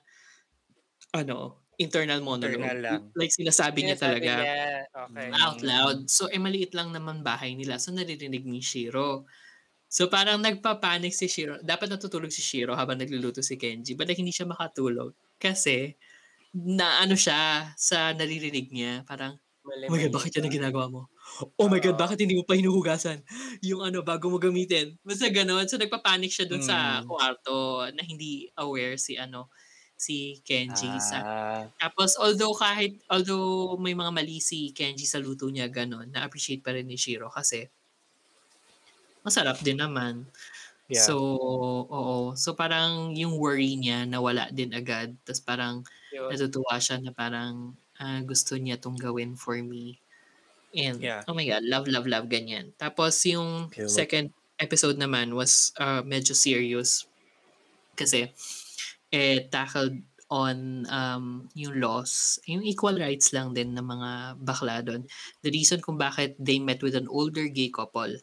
ano, internal monologue. Internal lang. Like sinasabi niya Sinasabi talaga niya, Okay. Mm. out loud. So eh maliit lang naman bahay nila. So naririnig ni Shiro. So parang nagpapanik si Shiro. Dapat natutulog si Shiro habang nagluluto si Kenji. But like hindi siya makatulog. Kasi na ano siya sa naririnig niya. Parang Mali, Oh my God, mali bakit yan ang ginagawa mo? Oh my God, Oo. bakit hindi mo pa hinuhugasan? Yung ano, bago mo gamitin. Basta ganon. So, nagpapanik siya dun sa Mm. kwarto na hindi aware si ano, si Kenji. Sa, Ah, tapos, although kahit, although may mga mali si Kenji sa luto niya, ganon, na-appreciate pa rin ni Shiro kasi masarap din naman. yeah. So, oo. So, parang yung worry niya nawala din agad. Tapos parang Yun. natutuwa siya na parang ah, gusto niya tong gawin for me. And, Yeah. oh my God, love, love, love, ganyan. Tapos yung Cute. second episode naman was uh, medyo serious. Kasi, eh, tackled on um, yung laws, yung equal rights lang din ng mga bakla doon. The reason kung bakit they met with an older gay couple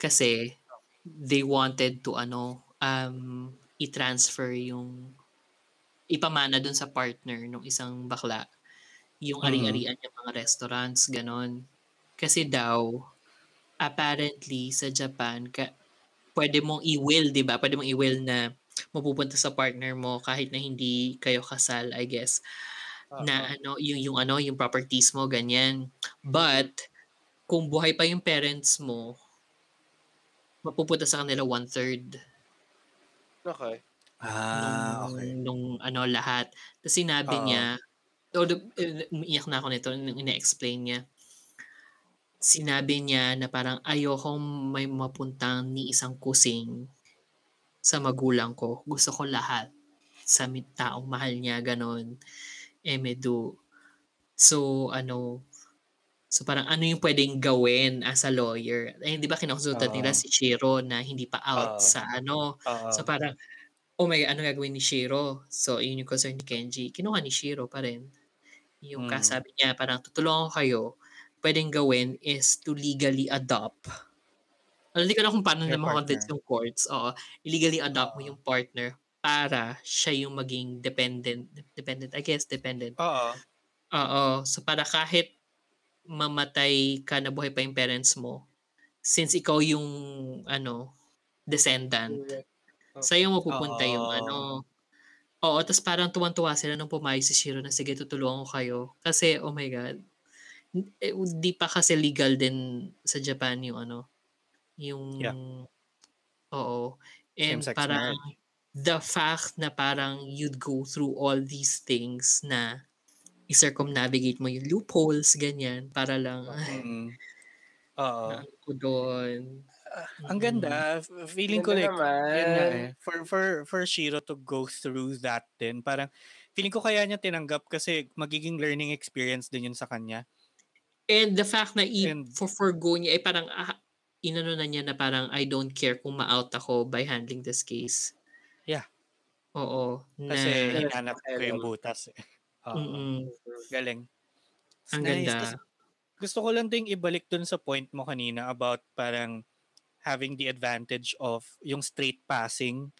kasi they wanted to ano um i-transfer yung ipamana dun sa partner ng isang bakla. Yung Mhm. ari-arian ng mga restaurants ganon. Kasi daw apparently sa Japan ka, pwede mong i-will 'di ba? Pwede mong i-will na mapupunta sa partner mo kahit na hindi kayo kasal I guess. Na ano yung yung ano yung properties mo ganyan. But kung buhay pa yung parents mo mapupunta sa kanila one third Okay. Ah, nung, okay. nung ano lahat tapos sinabi Oo. niya although eh, umiyak na ako nito nung ina-explain niya sinabi niya na parang ayokong may mapuntang ni isang kusing sa magulang ko gusto ko lahat sa taong mahal niya ganon emedu so ano so parang ano yung pwedeng gawin as a lawyer eh di ba kinakonsultan nila Oo. si Shiro na hindi pa out Oo. sa ano Oo. So parang, oh my God, ano gagawin ni Shiro? So, yun yung concern ni Kenji. Kinuha ni Shiro pa rin. Yung Mm. kasabi niya, parang tutulungan ko kayo, pwedeng gawin is to legally adopt. Alam hindi ko na kung paano Your na makondense yung courts. Oo, illegally adopt mo yung partner para siya yung maging dependent. Dependent, I guess, dependent. Oo. Oo. So para kahit mamatay ka na buhay pa yung parents mo, since ikaw yung ano, descendant, sa'yo mapupunta yung Oo. ano. Oo, tapos parang tuwan-tuwa sila nung pumayag si Shiro na sige, tutulungan ko kayo. Kasi, oh my God, eh, di pa kasi legal din sa Japan yung ano, yung, Yeah. oo. And Same-sex parang, marriage. the fact na parang you'd go through all these things na i-circumnavigate mo yung loopholes, ganyan, para lang, ay, Mm. Oo. (laughs) na ko doon. Ang ganda. F- Feeling ko Ganda like, yun nga naman. eh. For, for, for Shiro to go through that din, parang, feeling ko kaya niya tinanggap kasi magiging learning experience din yun sa kanya. And the fact na i- And- for forgo niya, ay parang ah, inano na niya na parang I don't care kung ma-out ako by handling this case. Yeah. Oo. Na, Kasi hinanap ko yung butas eh. (laughs) Oo. Galing. It's Ang nice. ganda. Gusto ko lang ding ibalik dun sa point mo kanina about parang having the advantage of yung straight passing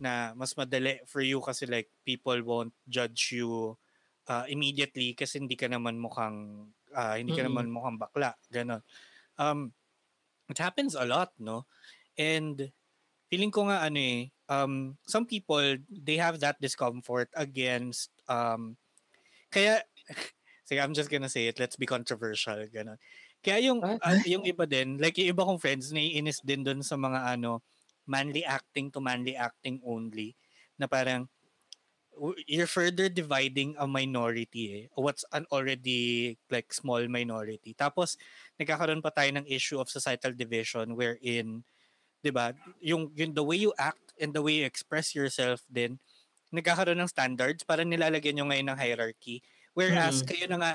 na mas madali for you kasi like people won't judge you uh, immediately kasi hindi ka naman mukhang uh, hindi ka Mm-mm. naman mukhang bakla ganon. Um it happens a lot no? And feeling ko nga ano eh um some people they have that discomfort against um kaya (laughs) sige I'm just gonna say it let's be controversial ganon kaya yung ah, yung iba din like yung iba kong friends naiinis din doon sa mga ano manly acting to manly acting only na parang you're further dividing a minority eh, what's an already like small minority. Tapos nagkakaroon pa tayo ng issue of societal division wherein 'di ba yung, yung the way you act and the way you express yourself din nagkakaroon ng standards para nilalagyan nyo ngayon ng hierarchy. Whereas Mm. kayo na nga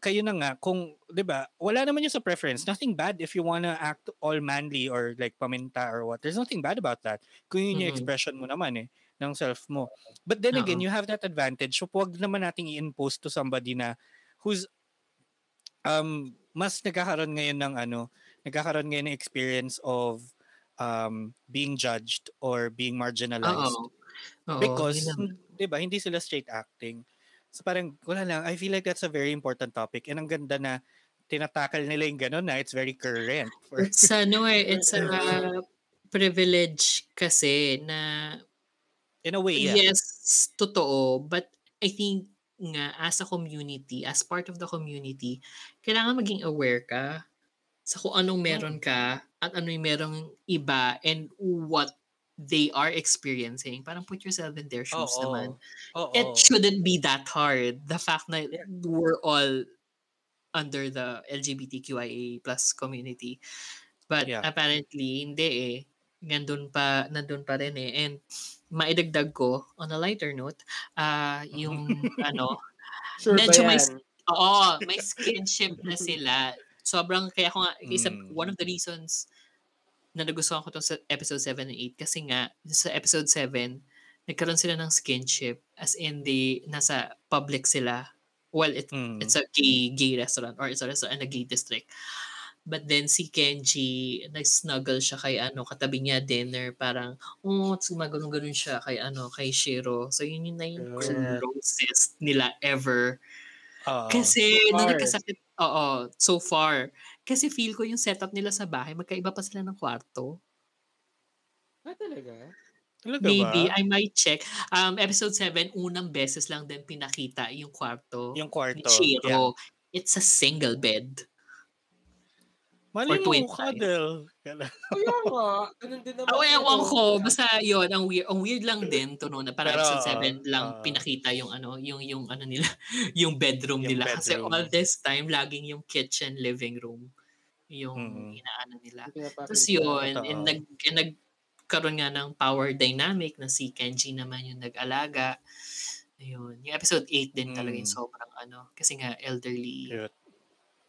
kayo na nga kung 'di ba wala naman yung sa preference. Nothing bad if you wanna act all manly or like paminta or what. There's nothing bad about that. Kung yun yung Mhm. expression mo naman eh ng self mo. But then again Oo. you have that advantage. So wag naman nating i-impose to somebody na who's um mas nagkakaroon ngayon ng ano nagkakaroon ngayon ng experience of um being judged or being marginalized. Oo. Oo, because 'di ba hindi sila straight acting so parang wala lang. I feel like that's a very important topic and ang ganda na tinatakal nila yung gano'n na it's very current for It's (laughs) ano eh, it's a privilege kasi na in a way yeah. yes, totoo, but I think nga as a community, as part of the community, kailangan maging aware ka sa kung anong meron ka at ano yung merong iba and what they are experiencing. Parang put yourself in their shoes Oo. naman. Oo. It shouldn't be that hard. The fact na we're all under the LGBTQIA plus community. But Yeah. apparently, hindi eh. Nandun pa, nandun pa rin eh. And maidagdag ko, on a lighter note, ah yung (laughs) ano, Sure medyo may, oo, may skinship na sila. Sobrang, kaya ko nga, isa, Mm. one of the reasons na nagustuhan ko tong sa episode 7 and 8 kasi nga, sa episode 7, nagkaroon sila ng skinship as in they, nasa public sila. Well, it, Mm. it's a gay gay restaurant or it's a restaurant in a gay district. But then si Kenji, nag-snuggle siya kay ano, katabi niya dinner, parang, oh, gumagano'n-ganon siya kay ano, kay Shiro. So yun yun na yung Yeah. closest nila ever. Oo. Kasi So nung nagkasakit, oo, so far. Kasi feel ko yung setup nila sa bahay, magkaiba pa sila ng kwarto. Ah, talaga? Talaga Maybe, ba? I might check. Um, episode 7, unang beses lang din pinakita yung kwarto Yung ni kwarto. Shiro. It's a single bed. Mali mo, cuddle. Ganun. (laughs) Kaya nga, ganun din naman. Oh, ewan ko. Basta yun, ang weird, ang weird lang din to no, na parang Pero, episode 7 lang ah. pinakita yung ano, yung yung ano nila, (laughs) yung bedroom Yung nila kasi bedroom. all this time laging yung kitchen, living room yung Mm. inaano nila. Tapos yun, and nag, and nagkaroon nga ng power dynamic na si Kenji naman yung nag-alaga. Ayun. Yung episode 8 din talaga yung Mm. sobrang ano. Kasi nga elderly Cute.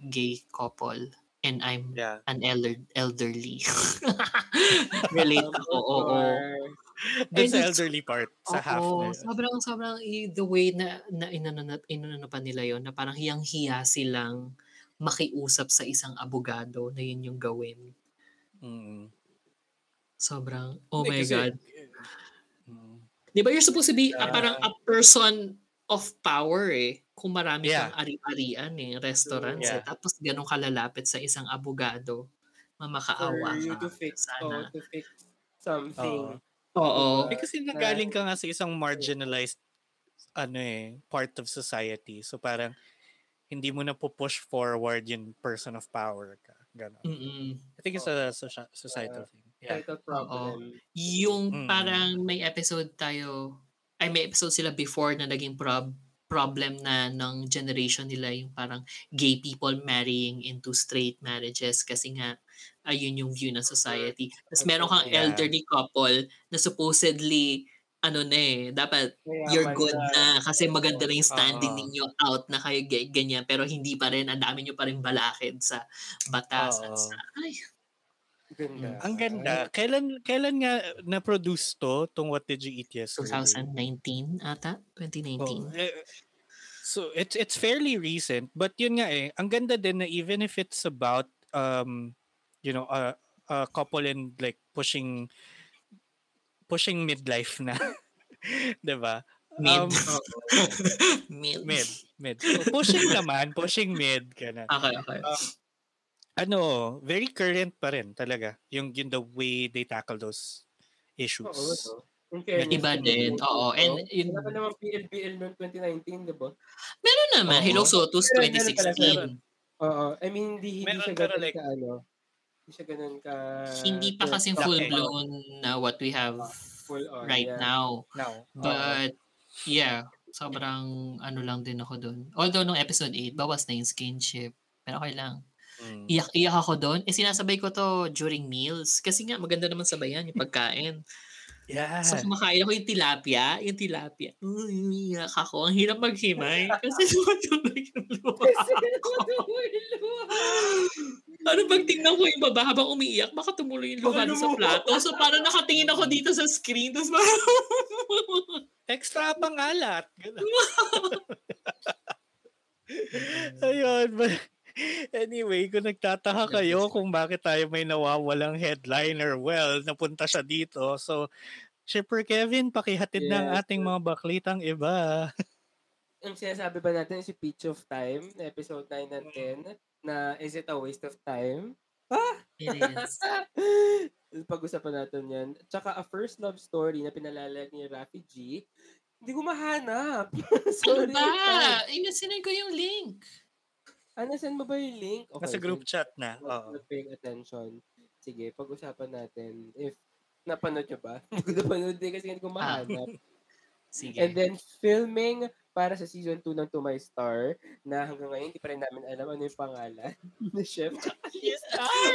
gay couple. And I'm Yeah. an elder, elderly. (laughs) Relate ako, oo. Doon And sa it's- elderly part, sa half Oo, na yun. sobrang, sobrang, the way na, na inano, na, inano pa nila yon na parang hiyang-hiya silang makiusap sa isang abogado na yun yung gawin. Mm. Sobrang, oh Hindi, my kasi- God. Mm. Di ba you're supposed to be a, Yeah. parang a person of power eh. Kung marami Yeah. kang ari-arian eh, restaurants Yeah. eh. Tapos ganun kalalapit sa isang abogado, For mamakaawa you ka. to fix, oh, Sana. to fix something. Oo. Oo. Eh, kasi nagaling ka nga sa isang marginalized ano eh, part of society. So parang hindi mo na po-push forward yung person of power ka. Ganon. Mm-mm. I think it's a socia- societal thing. Yeah. Problem. Yung Mm. parang may episode tayo, ay may episode sila before na naging prob problem na ng generation nila yung parang gay people marrying into straight marriages kasi nga ayun yung view ng society. Tapos meron kang Yeah. elderly couple na supposedly ano na eh, dapat Mayaman you're good na. na kasi maganda na yung standing Oo. ninyo out na kayo ga- ganyan pero hindi pa rin, ang dami nyo pa rin balakid sa batas at Oo. sa, ay, Ganda. Ang ganda. Kailan kailan nga na-produce to, tong What Did You Eat Yesterday? 2019 ata? 2019? Oh, eh, so it's it's fairly recent, but yun nga eh, ang ganda din na even if it's about um you know, a a couple in like pushing pushing midlife na. (laughs) 'Di ba? Mid. Um, mid. mid, mid. So, pushing naman, pushing mid kana. Okay, okay. Ano, very current pa rin talaga yung, yung the way they tackle those issues. Oo, no? In fairness, Iba din. Oo. And yun, Wala pa naman PLBL noong 2019, di ba? meron naman. Hello pala, 2016. meron. Oo. I mean, hindi, hindi Meron, siya ganun like- ka, ano, hindi siya ganun ka... Hindi pa kasing Laki. full blown na what we have Full on, right yeah. now. Now. But, yeah. Sobrang ano lang din ako doon. Although nung episode 8, bawas na yung skinship. Pero okay lang. Mm. Iyak-iyak ako doon. Eh, sinasabay ko to during meals. Kasi nga, maganda naman sabayan yung pagkain. (laughs) Yeah. So, kumakain ako yung tilapia. Yung tilapia. Uy, umiiyak ako. Ang hirap maghimay. (laughs) Kasi (laughs) tumatubig yung luha Kasi ko. Ano pag tingnan ko yung baba habang umiiyak, baka tumuloy yung luha sa lumuha. plato. So, parang nakatingin ako dito sa screen. Tapos parang... (laughs) Extra pang alat. Ganun. (laughs) Ayun. But, anyway, kung nagtataka kayo kung bakit tayo may nawawalang headliner, well, napunta siya dito. So, Shipper Kevin, pakihatid ng Yes, ating mga baklitang iba. Ang sinasabi ba natin si Peach of Time, episode 9 and 10, na is it a waste of time? It is. (laughs) Pag-usapan natin yan. Tsaka a first love story na pinalalag ni Rafi G Hindi ko mahanap. (laughs) Ano Sorry. ba? Eh, sinend ko yung link. Ano, send mo ba yung link? Nasa group chat na. Oo. not paying attention. Sige, pag-usapan natin. If napanood nyo ba? Hindi (laughs) ko napanood din kasi hindi ko Ah. mahanap. Sige. And then, filming para sa season 2 ng To My Star na hanggang ngayon hindi pa rin namin alam ano yung pangalan (laughs) ni Chef.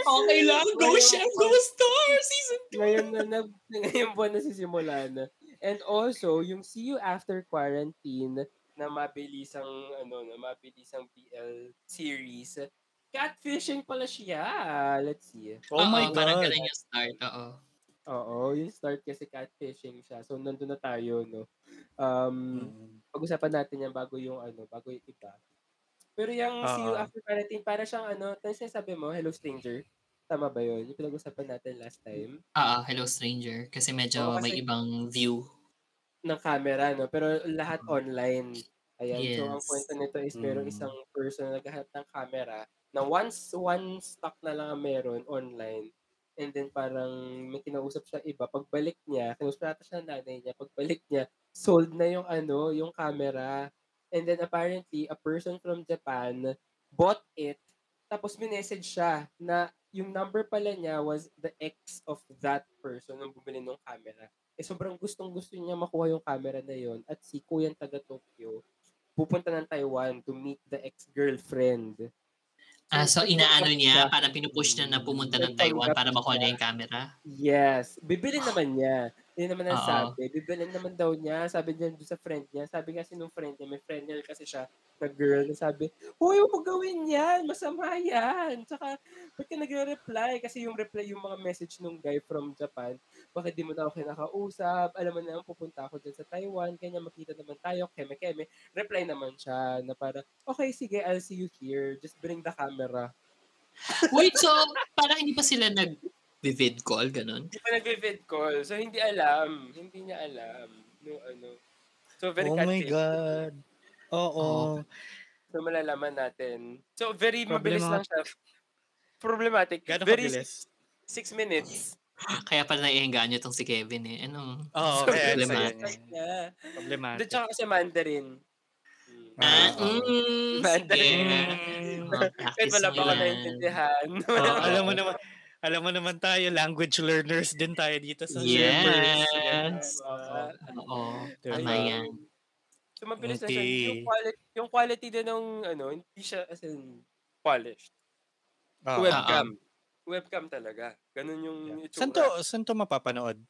okay lang. Go, Ngayon chef. Go, star. Season ngayon na, na (laughs) ngayon po nasisimula na. And also, yung See You After Quarantine na mabilisang ano na mabilisang BL series. Catfishing pala siya. Let's see. Oh my Parang God. ganun yung start. Oo. Oo, yung start kasi catfishing siya. So nandun na tayo, no. Um, Mm. pag-usapan natin yan bago yung ano, bago yung iba. Pero yung See You. After Quarantine, para siyang ano, ano sinasabi mo, Hello Stranger. Tama ba yun? Yung pinag-usapan natin last time. Ah, hello stranger. Kasi medyo Oo, may kasi- ibang view. ng camera, no? Pero lahat online. Ayan, so ang Yes. kwento nito is merong Mm. isang person na naghahanap ng camera na once one stock na lang ang meron online. And then parang may kinausap siya iba. Pagbalik niya, kinausap natin siya ng nanay niya. Pagbalik niya, sold na yung ano, yung camera. And then apparently, a person from Japan bought it. Tapos minessage siya na yung number pala niya was the ex of that person nung bumili ng camera eh sobrang gustong gusto niya makuha yung camera na yon at si Kuya taga Tokyo pupunta ng Taiwan to meet the ex-girlfriend. Ah, so inaano niya, parang pinupush niya na pumunta ng Taiwan para makuha niya yung camera. Yes. Bibili naman niya. Yun naman ang sabi. Bibili naman daw niya. Sabi niya doon sa friend niya. Sabi kasi nung friend niya, may friend niya kasi siya na girl na sabi, Hoy, huwag mo gawin yan. Masama yan. Tsaka, ba't ka nagre-reply? Kasi yung reply, yung mga message nung guy from Japan, bakit di mo na ako kinakausap? Alam mo na, pupunta ako dyan sa Taiwan. Kanya makita naman tayo. Keme-keme. Reply naman siya na para, okay, sige, I'll see you here. Just bring the camera. Wait, so parang hindi pa sila nag-vid call, ganun? Hindi pa nag-vid call. So, hindi alam. Hindi niya alam. No, ano. So, very Oh my catfish. God. Oo. So, malalaman natin. So, very Problema- mabilis lang siya. Problematic. Gano'ng very kabilis? Six minutes. Kaya pala naienggaan niyo tong si Kevin eh. Ano? Oo, So, (laughs) kaya problema. sa yan. Yeah. Doon Problematic. tsaka kasi Mandarin. Ah, Oo. mm, Mandarin. sige. Oh, (laughs) Kahit wala mo pa ako naintindihan. (laughs) Oo, alam mo naman, alam mo naman tayo, language learners din tayo dito sa Yes. Shepherds. Oo. Oo. Diba? Tama yan. So, mabilis na siya. Yung quality, yung quality din ng, ano, hindi siya as in polished. Oo. Webcam. Webcam talaga. Ganun yung itsura. Saan to, saan to mapapanood?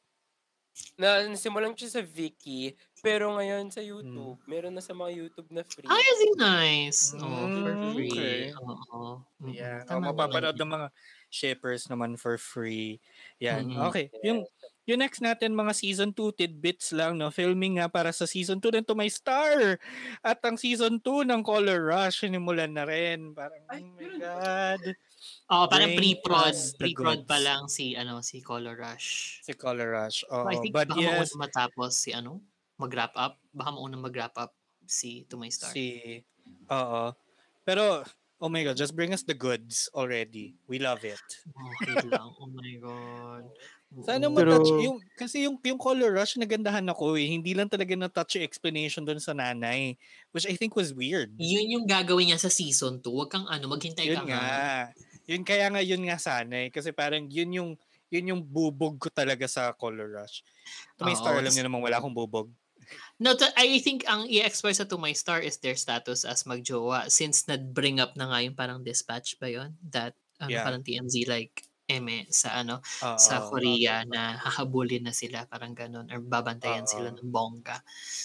Na nasimulan siya sa Viki, pero ngayon sa YouTube, meron na sa mga YouTube na free. Ah, is it nice? Oh, for Mm, free. okay. Oo. Mm, Yeah. O, tama mapapanood ng mga shippers naman for free. Yan. Mhm. Okay. Yung, yung next natin mga season 2 tidbits lang no filming nga para sa season 2 ng To My Star at ang season 2 ng Color Rush sinimulan na rin parang Ay, oh my god Oo, parang pre-prod. Pre-prod pa lang si, ano, si Color Rush. si Color Rush So, oh I think but baka yes mauna matapos si, ano, mag-wrap up. Baka mauna mag-wrap up si To My Star. si oo pero oh my god just bring us the goods already we love it Okay lang. Oh my God. (laughs) Sana ma-touch Pero- yung kasi yung yung color rush nagandahan ako eh. Hindi lang talaga na-touch yung explanation doon sa nanay, which I think was weird. Yun yung gagawin niya sa season 2. Huwag kang ano, maghintay Yun ka nga. Yun kaya nga yun nga sana eh. Kasi parang yun yung yun yung bubog ko talaga sa color rush. To my star, alam niyo namang wala akong bubog. No, to, I think ang i-express sa To My Star is their status as magjowa since na-bring up na nga yung parang dispatch ba yun? That, ano, Yeah. parang TMZ like, eme sa ano Oo. sa Korea na hahabulin na sila parang ganun or babantayan Oo. sila ng bongga.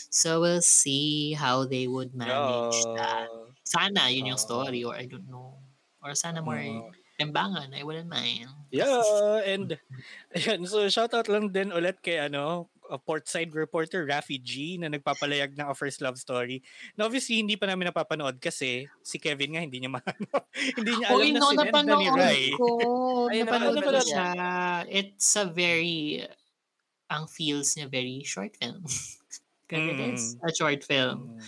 So we'll see how they would manage that. Yeah. Sana yun yung Oo. story or I don't know. Or sana more Oo. tembangan. I wouldn't mind. Yeah, and (laughs) ayun, so shoutout lang din ulit kay ano, a portside reporter Rafi G na nagpapalayag ng A First Love Story. Na obviously hindi pa namin napapanood kasi si Kevin nga hindi niya (laughs) mahanap. hindi niya alam na no, na ni napanood Rai. ko. Ayun, napanood ko napanood siya. It's a very, ang feels niya very short film. (laughs) Kasi Mm. it's a short film. Mm.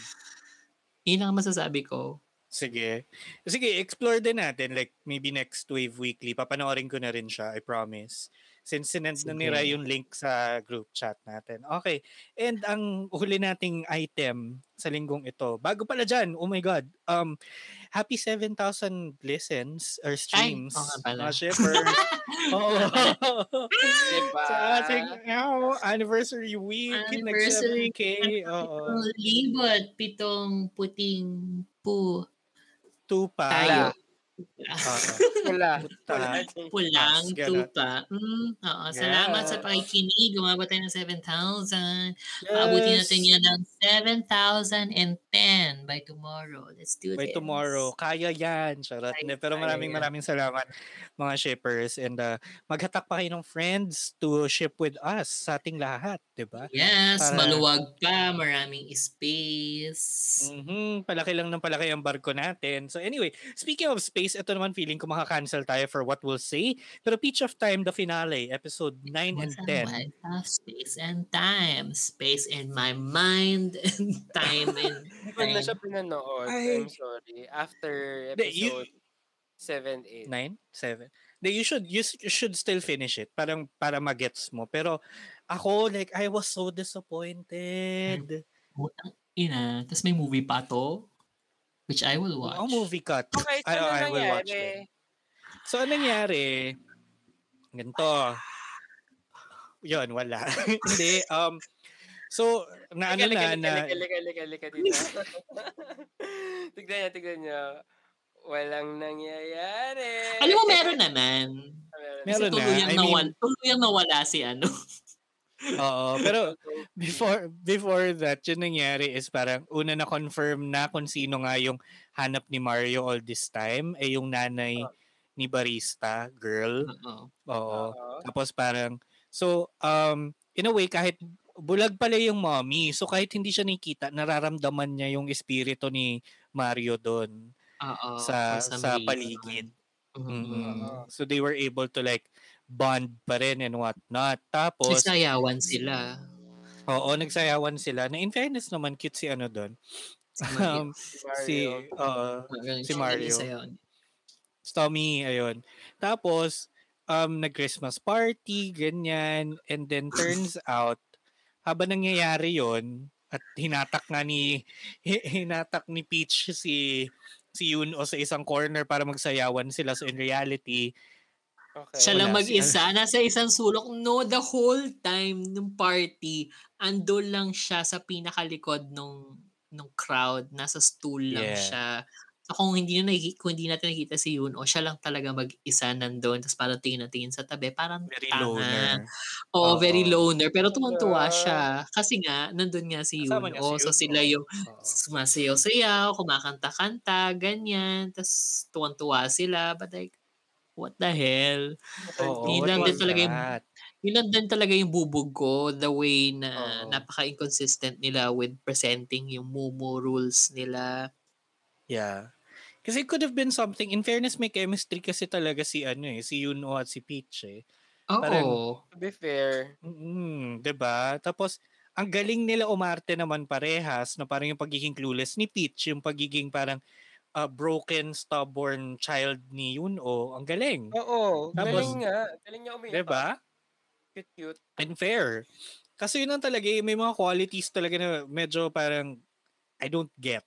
Yun lang masasabi ko. Sige. Sige, explore din natin. Like, maybe next Wave Weekly. Papanoorin ko na rin siya, I promise. Since sinend na ni Rai yung link sa group chat natin. Okay. And ang huli nating item sa linggong ito, bago pala dyan, oh my God, um, happy 7,000 listens or streams. oo nga pala. mga shippers. Oo. Diba? sa ating oh, anniversary week, Anniversary. nag-7K. Oo. Pitong libot, pitong puting pu. Tupa. Tayo. (laughs) Tupa. Wala. Pulang Yes, tupa. Mm, oo, salamat sa Yes. pakikinig. Gumabot tayo ng 7,000. Maabuti natin yan ng 7,010 by tomorrow. Let's do By this. tomorrow. Kaya yan. Charot. Kaya- Hindi, Pero maraming yan. maraming salamat mga shippers. And uh, maghatak pa kayo ng friends to ship with us sa ating lahat. 'di ba? Yes, Para- maluwag pa, maraming space. Mhm, palaki lang ng palaki ang barko natin. So anyway, speaking of space, ito naman feeling ko makakancel tayo for what we'll say. Pero Peach of Time, the finale, episode 9 and What's ang 10. life of space and time. Space in my mind (laughs) and time in Hindi ko na siya pinanood. Ay. I'm sorry. After Hindi, you- episode 7, 8. 9, 7. Then you should you should still finish it parang para magets mo. Pero ako like I was so disappointed. Putang ina. Tapos may movie pa to, which I will watch. Ang movie cut. Okay, so I, ano I will watch nangyari? it. So anong nangyari? Ganito. Yun, wala. (laughs) Hindi um so na ano na na lika, lika, lika, lika dito. (laughs) tignan niya, tignan niya. Walang nangyayari. Alam mo, meron naman. Meron. Kasi na. tuluyang, I mean- tuluyang nawala si ano. (laughs) Oo, (laughs) pero before before that, yung nangyari is parang una na confirm na kung sino nga yung hanap ni Mario all this time ay yung nanay ni barista girl. Oo. Oo. Oo. Tapos parang so um in a way kahit bulag pala yung mommy. So kahit hindi siya nakikita, nararamdaman niya yung espiritu ni Mario doon Oo. sa sa reason. paligid. Mhm. Oo. So they were able to like bond pa rin and what not. Tapos Nagsayawan sila. Oo, nagsayawan sila. Na in fairness naman, cute si ano doon. Si Mario. Um, si, Magaling si Mario. Tommy, ayun. Tapos, um, nag-Christmas party, ganyan. And then turns (laughs) out, habang nangyayari yon at hinatak nga ni, hi- hinatak ni Peach si, si Yun o sa isang corner para magsayawan sila. So in reality, Okay. Siya lang mag-isa, nasa isang sulok. No, the whole time nung party, ando lang siya sa pinakalikod nung nung crowd. Nasa stool lang Yeah. siya. So kung hindi na kung hindi natin nakita si Yun, o siya lang talaga mag-isa nandun, tapos parang tingin na tingin sa tabi, parang very tanga. loner. Oo, Oo. very loner. Pero tuwang-tuwa Ah. siya. Kasi nga, nandun nga si Yun. Si O, so Yun, sila yung sumasayaw-sayaw, kumakanta-kanta, ganyan. Tapos tuwang-tuwa sila. But like, what the hell? Oo, Yun lang din talaga yung-? Yun lang din talaga yung bubog ko, the way na Oo. napaka-inconsistent nila with presenting yung Momo rules nila. Yeah. Kasi it could have been something. In fairness, may chemistry kasi talaga si ano eh, si Yuno at si Peach eh. Oo. Parang- To be fair, Mm, 'di ba? Tapos ang galing nila umarte naman parehas na parang yung pagiging clueless ni Peach, yung pagiging parang uh, broken, stubborn child ni Yuno. Ang galing. oo. Tapos- galing nga. Galing niya umiyak. 'Di ba? Cute, cute. And fair. Kasi yun ang talaga, eh, may mga qualities talaga na medyo parang I don't get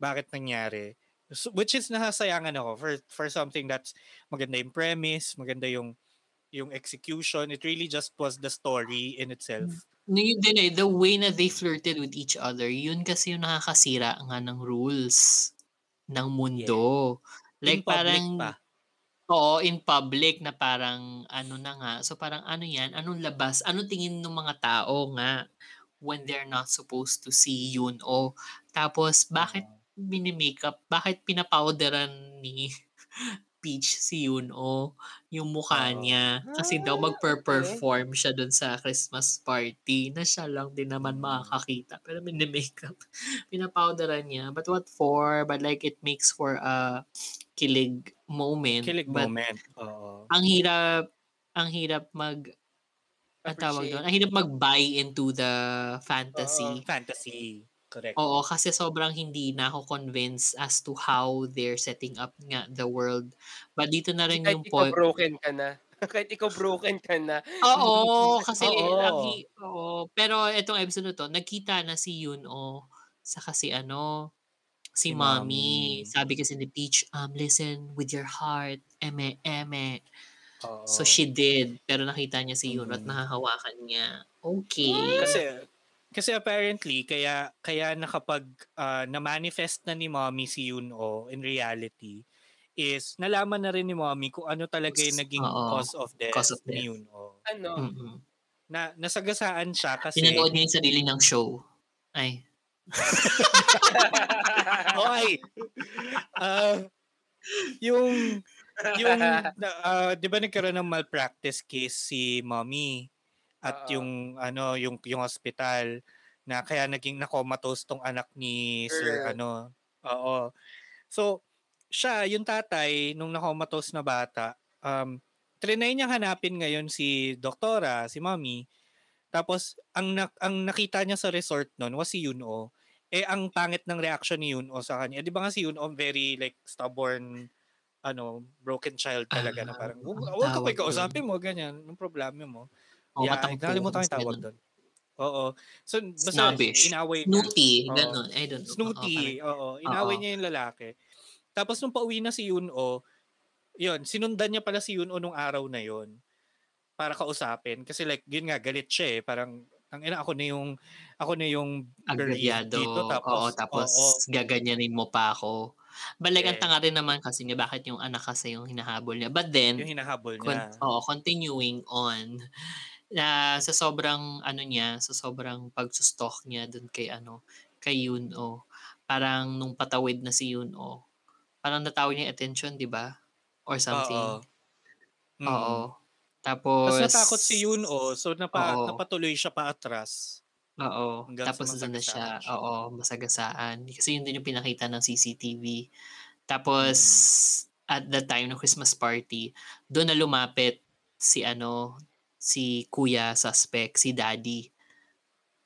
bakit nangyari. So, which is nasasayangan ako for for something that's maganda yung premise, maganda yung yung execution. It really just was the story in itself. No, yun din eh, the way na they flirted with each other, yun kasi yung nakakasira nga ng rules ng mundo. Like In parang, pa. oo, in public na parang ano na nga. So parang ano yan, anong labas, anong tingin ng mga tao nga when they're not supposed to see yun o tapos bakit mini-makeup, bakit pinapowderan ni (laughs) Peach si Yuno yung mukha Oo. niya. Kasi daw Ah, magper-perform siya dun sa Christmas party na siya lang din naman makakakita. Pero mini-makeup (laughs) pinapowderan niya. But what for? But like it makes for a kilig moment. Kilig but moment. Oo. ang hirap ang hirap mag ang tawag doon? Ang hirap mag-buy into the fantasy. Fantasy. Correct. Oo, kasi sobrang hindi na ako convinced as to how they're setting up nga the world. But dito na rin Kahit yung ikaw point. broken ka na. (laughs) Kahit ikaw broken ka na. Oo, (laughs) kasi Oo. ang oo. Pero itong episode na 'to, nagkita na si Yoon-oh saka si ano, si Si Mommy. Mommy. Sabi kasi ni Peach, um, "Listen with your heart, eme, eme." Oo. So she did, pero nakita niya si at Mm. nahahawakan niya. Okay. Kasi kasi apparently kaya kaya nakapag ah, na-manifest na ni Mommy si Yuno in reality is nalaman na rin ni Mommy kung ano talaga yung naging Oo. cause of death, Cause of ni death. Yuno. Ano? Mm. Na nasagasaan siya kasi Pinanood niya yung sarili ng show. Ay. (laughs) Okay. Ah, yung yung na- ah, 'di ba nagkaroon ng malpractice case si Mommy at Oo. yung ano yung yung hospital na kaya naging nakomatose tong anak ni Sir Earl. ano. Oo. So siya yung tatay nung nakomatose na bata um trinay niyang hanapin ngayon si doktora, si Mommy. Tapos ang nak- ang nakita niya sa resort noon was si Yuno. Eh ang pangit ng reaction ni Yuno sa kanya. Eh, 'Di ba nga si Yuno very like stubborn ano, broken child talaga na Ah, parang ang huwag ka pa kausapin mo ganyan, yung problema mo. O yeah, nakalimutan ko yung tawag doon. Oo. So basta Snobbish. inaway niya. Snooty, Oo. ganun. I don't know. Snooty, Oo. Inaway niya yung lalaki. Tapos nung pauwi na si Yuno, yun, sinundan niya pala si Yuno nung araw na yun para kausapin. Kasi like, yun nga, galit siya eh. Parang, ang ina, ako na yung, ako na yung dito. Tapos, oo, tapos oo. gaganyanin mo pa ako. Balik ang tanga rin naman kasi niya bakit yung anak kasi yung hinahabol niya. But then, yung hinahabol con- niya. oo, continuing on na sa sobrang ano niya, sa sobrang pagsustalk niya dun kay ano, kay Yuno. Parang nung patawid na si Yuno, parang natawag niya attention, 'di ba? Or something. Oo. Mm. Oo. Tapos Tapos natakot si Yuno, so napa, Oo. napatuloy siya pa atras. Oo. Tapos na siya. siya. Oo, masagasaan. Kasi yun din yung pinakita ng CCTV. Tapos, Mm. at the time ng Christmas party, doon na lumapit si ano, si kuya suspect, si daddy.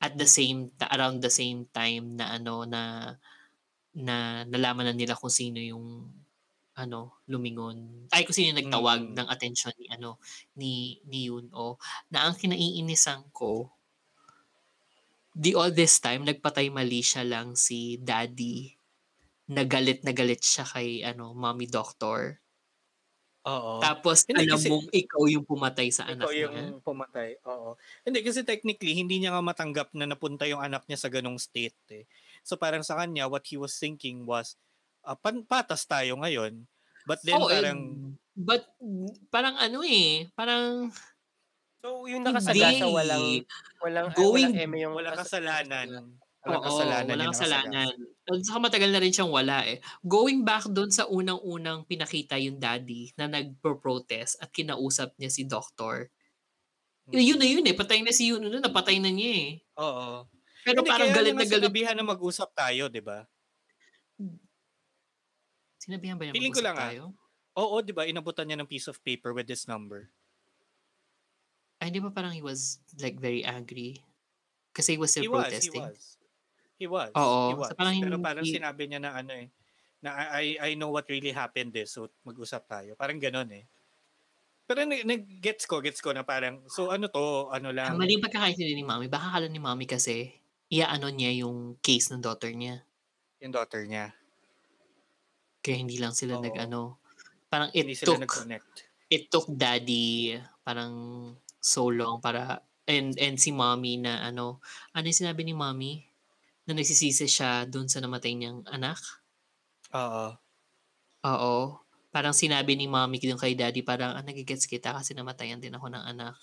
At the same, ta- around the same time na ano, na, na nalaman na nila kung sino yung ano, lumingon. Ay, kung sino yung nagtawag Mm. ng attention ni ano, ni, ni Yuno. Na ang kinaiinisan ko, the all this time, nagpatay mali siya lang si daddy. Nagalit na galit siya kay ano, mommy doctor. Oo. Tapos Hindi, alam kasi- mong ikaw yung pumatay sa anak Ikaw yung niya. pumatay. Oo. Hindi, kasi technically, hindi niya nga matanggap na napunta yung anak niya sa ganong state. Eh. So parang sa kanya, what he was thinking was, ah, pan- patas tayo ngayon. But then Oo, eh, parang, but parang ano eh, parang So, yung nakasagasa, Hindi. walang, walang, Going- walang eme yung walang kasalanan. Walang Oo, kasalanan walang kasalanan. At saka matagal na rin siyang wala eh. Going back doon sa unang-unang pinakita yung daddy na nagpo-protest at kinausap niya si doctor. Hmm. Yun na yun eh, patay na si Yuno na, napatay na niya eh. Oo. Pero Hindi, parang galit nga na galit. sinabihan na mag-usap tayo, di ba? Sinabihan ba niya ko mag-usap lang, ah. tayo? Oo, di ba? Inabutan niya ng piece of paper with this number. Ay, di ba parang he was like very angry? Kasi he was still He was, he protesting. was. He was. Oo, he was. so parang Pero parang sinabi niya na ano eh, na I, I know what really happened eh, so mag-usap tayo. Parang ganon eh. Pero nag- nag-gets ko, gets ko na parang, so ano to, ano Ang lang. mali yung pagkakaintindi ni Mami. Baka kala ni Mami kasi, iaano niya yung case ng daughter niya. Yung daughter niya. Kaya hindi lang sila Oo. nag-ano. Parang it Hindi sila took, nag-connect. it took daddy parang so long para, and, and si Mommy na ano, ano yung sinabi ni Mommy? Na nagsisisi siya dun sa namatay niyang anak? Oo. Oo. Parang sinabi ni Mommy dun kay daddy, parang, ah, nagigets kita kasi namatayan din ako ng anak.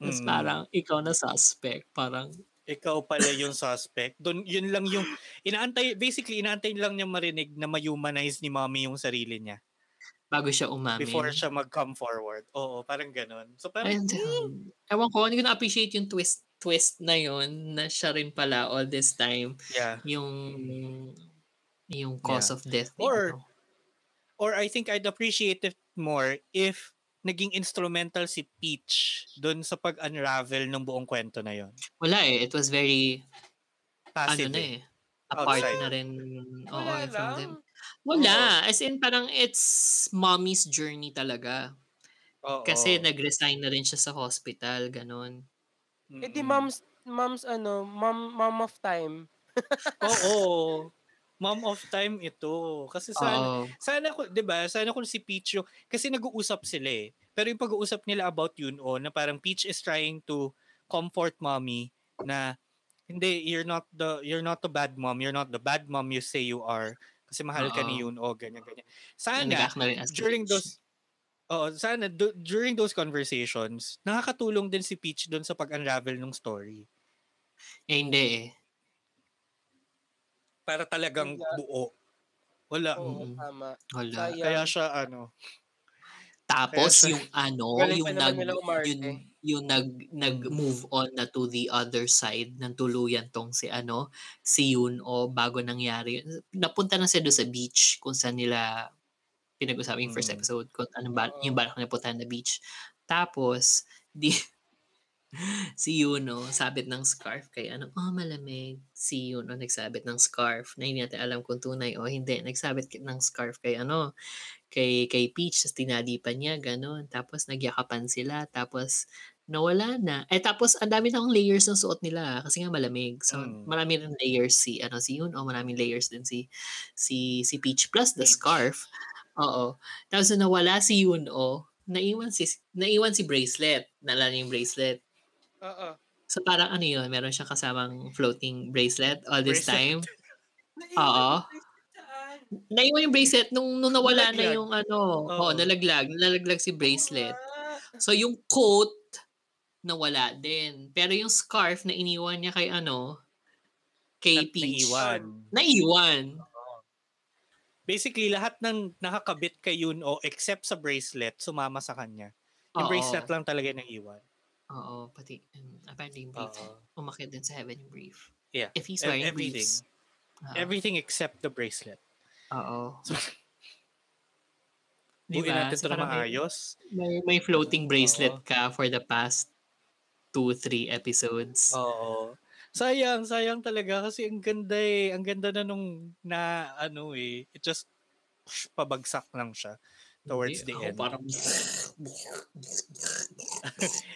Tapos Mm. parang, ikaw na suspect. Parang, Ikaw pala yung suspect. Doon, yun lang yung, inaantay, basically, inaantay lang niya marinig na ma-humanize ni mommy yung sarili niya. Bago siya umamin. Before siya mag-come forward. Oo, parang ganon. So parang, And, um, ewan ko, hindi ko na-appreciate yung twist twist na yon na siya rin pala all this time yeah. yung yung cause Yeah. of death. Or- ano. Or I think I'd appreciate it more if naging instrumental si Peach doon sa pag-unravel ng buong kwento na yon. Wala eh. It was very, Passive ano na eh. eh. Apart Outside. na rin. Oo, Wala from lang. them. Wala. As in, parang it's mommy's journey talaga. Oo. Kasi nag-resign na rin siya sa hospital, ganon. Eh di Mm-mm. mom's, mom's ano, mom, mom of time. Oo. (laughs) Mom of time ito. Kasi sana, Oo. sana ko, 'di ba? Sana kung si Peach yung kasi nag-uusap sila eh. Pero yung pag-uusap nila about yun o na parang Peach is trying to comfort mommy na hindi you're not the you're not the bad mom, you're not the bad mom you say you are kasi mahal ka ni yun o ganyan ganyan. Sana during Peach. those Oo, sana du- during those conversations, nakakatulong din si Peach doon sa pag-unravel ng story. Eh, hindi eh. Para talagang Wala. buo. Wala. Oo, Mm. tama. Wala. Sayang. Kaya siya ano, Tapos Kaya siya- yung ano, yung nag nila umarte. yung, yung nag nag-move on na to the other side ng tuluyan tong si ano, si Yun o bago nangyari. Napunta na siya doon sa beach kung saan nila pinag-usapan yung first Mm. episode kung ano ba yung balak na puntahan na beach. Tapos (laughs) di si Yuno sabit ng scarf kay ano, oh malamig. Si Yuno nagsabit ng scarf na hindi natin alam kung tunay o hindi. Nagsabit ng scarf kay ano, kay kay Peach tapos tinadipan niya ganun tapos nagyakapan sila tapos nawala na eh tapos ang dami ng layers ng suot nila kasi nga malamig so Mm. marami rin layers si ano si Yun o maraming layers din si si si Peach plus the Peach. scarf oo tapos nawala si Yun o naiwan si naiwan si bracelet naalala niyo yung bracelet Oo. so parang ano yun meron siyang kasamang floating bracelet all this Bracelet. time (laughs) Oo. naiwan yung bracelet nung, nung nawala na Nalaglag. yung ano, Oo. oh, nalaglag, nalaglag si bracelet. Ah, So yung coat nawala din. Pero yung scarf na iniwan niya kay ano, kay At Peach. naiwan. Naiwan. Basically, lahat ng nakakabit kay Yun o except sa bracelet, sumama sa kanya. Yung Oo. bracelet lang talaga naiwan. Oo, pati um, apparently yung brief. Oo. Umakit din sa heaven yung brief. Yeah. If he's E- wearing everything. briefs. Everything except the bracelet. Oo. Buuin Diba? natin So ito na maayos. May, may floating bracelet Oo. ka for the past two, three episodes. Oo. Sayang, sayang talaga kasi ang ganda eh. Ang ganda na nung na ano eh. It just psh, pabagsak lang siya towards Hindi, the ako end. Parang... (laughs)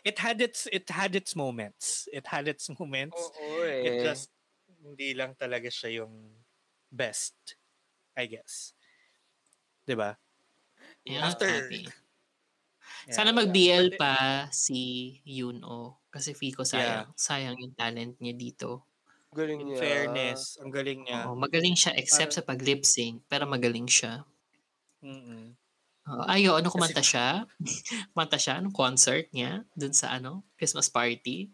It had its it had its moments. It had its moments. Oo It eh. just hindi lang talaga siya yung best, I guess. 'Di ba? Yeah, After- happy. Yeah. Sana mag-BL pa si Yuno. Kasi Fico sayang. Sayang yung talent niya dito. Galing In niya. fairness, ang galing niya. Oo, magaling siya except sa pag-lip sync. Pero magaling siya. Mm-mm. Oo, ayo, ano kumanta siya? (laughs) kumanta siya nung concert niya dun sa ano, Christmas party.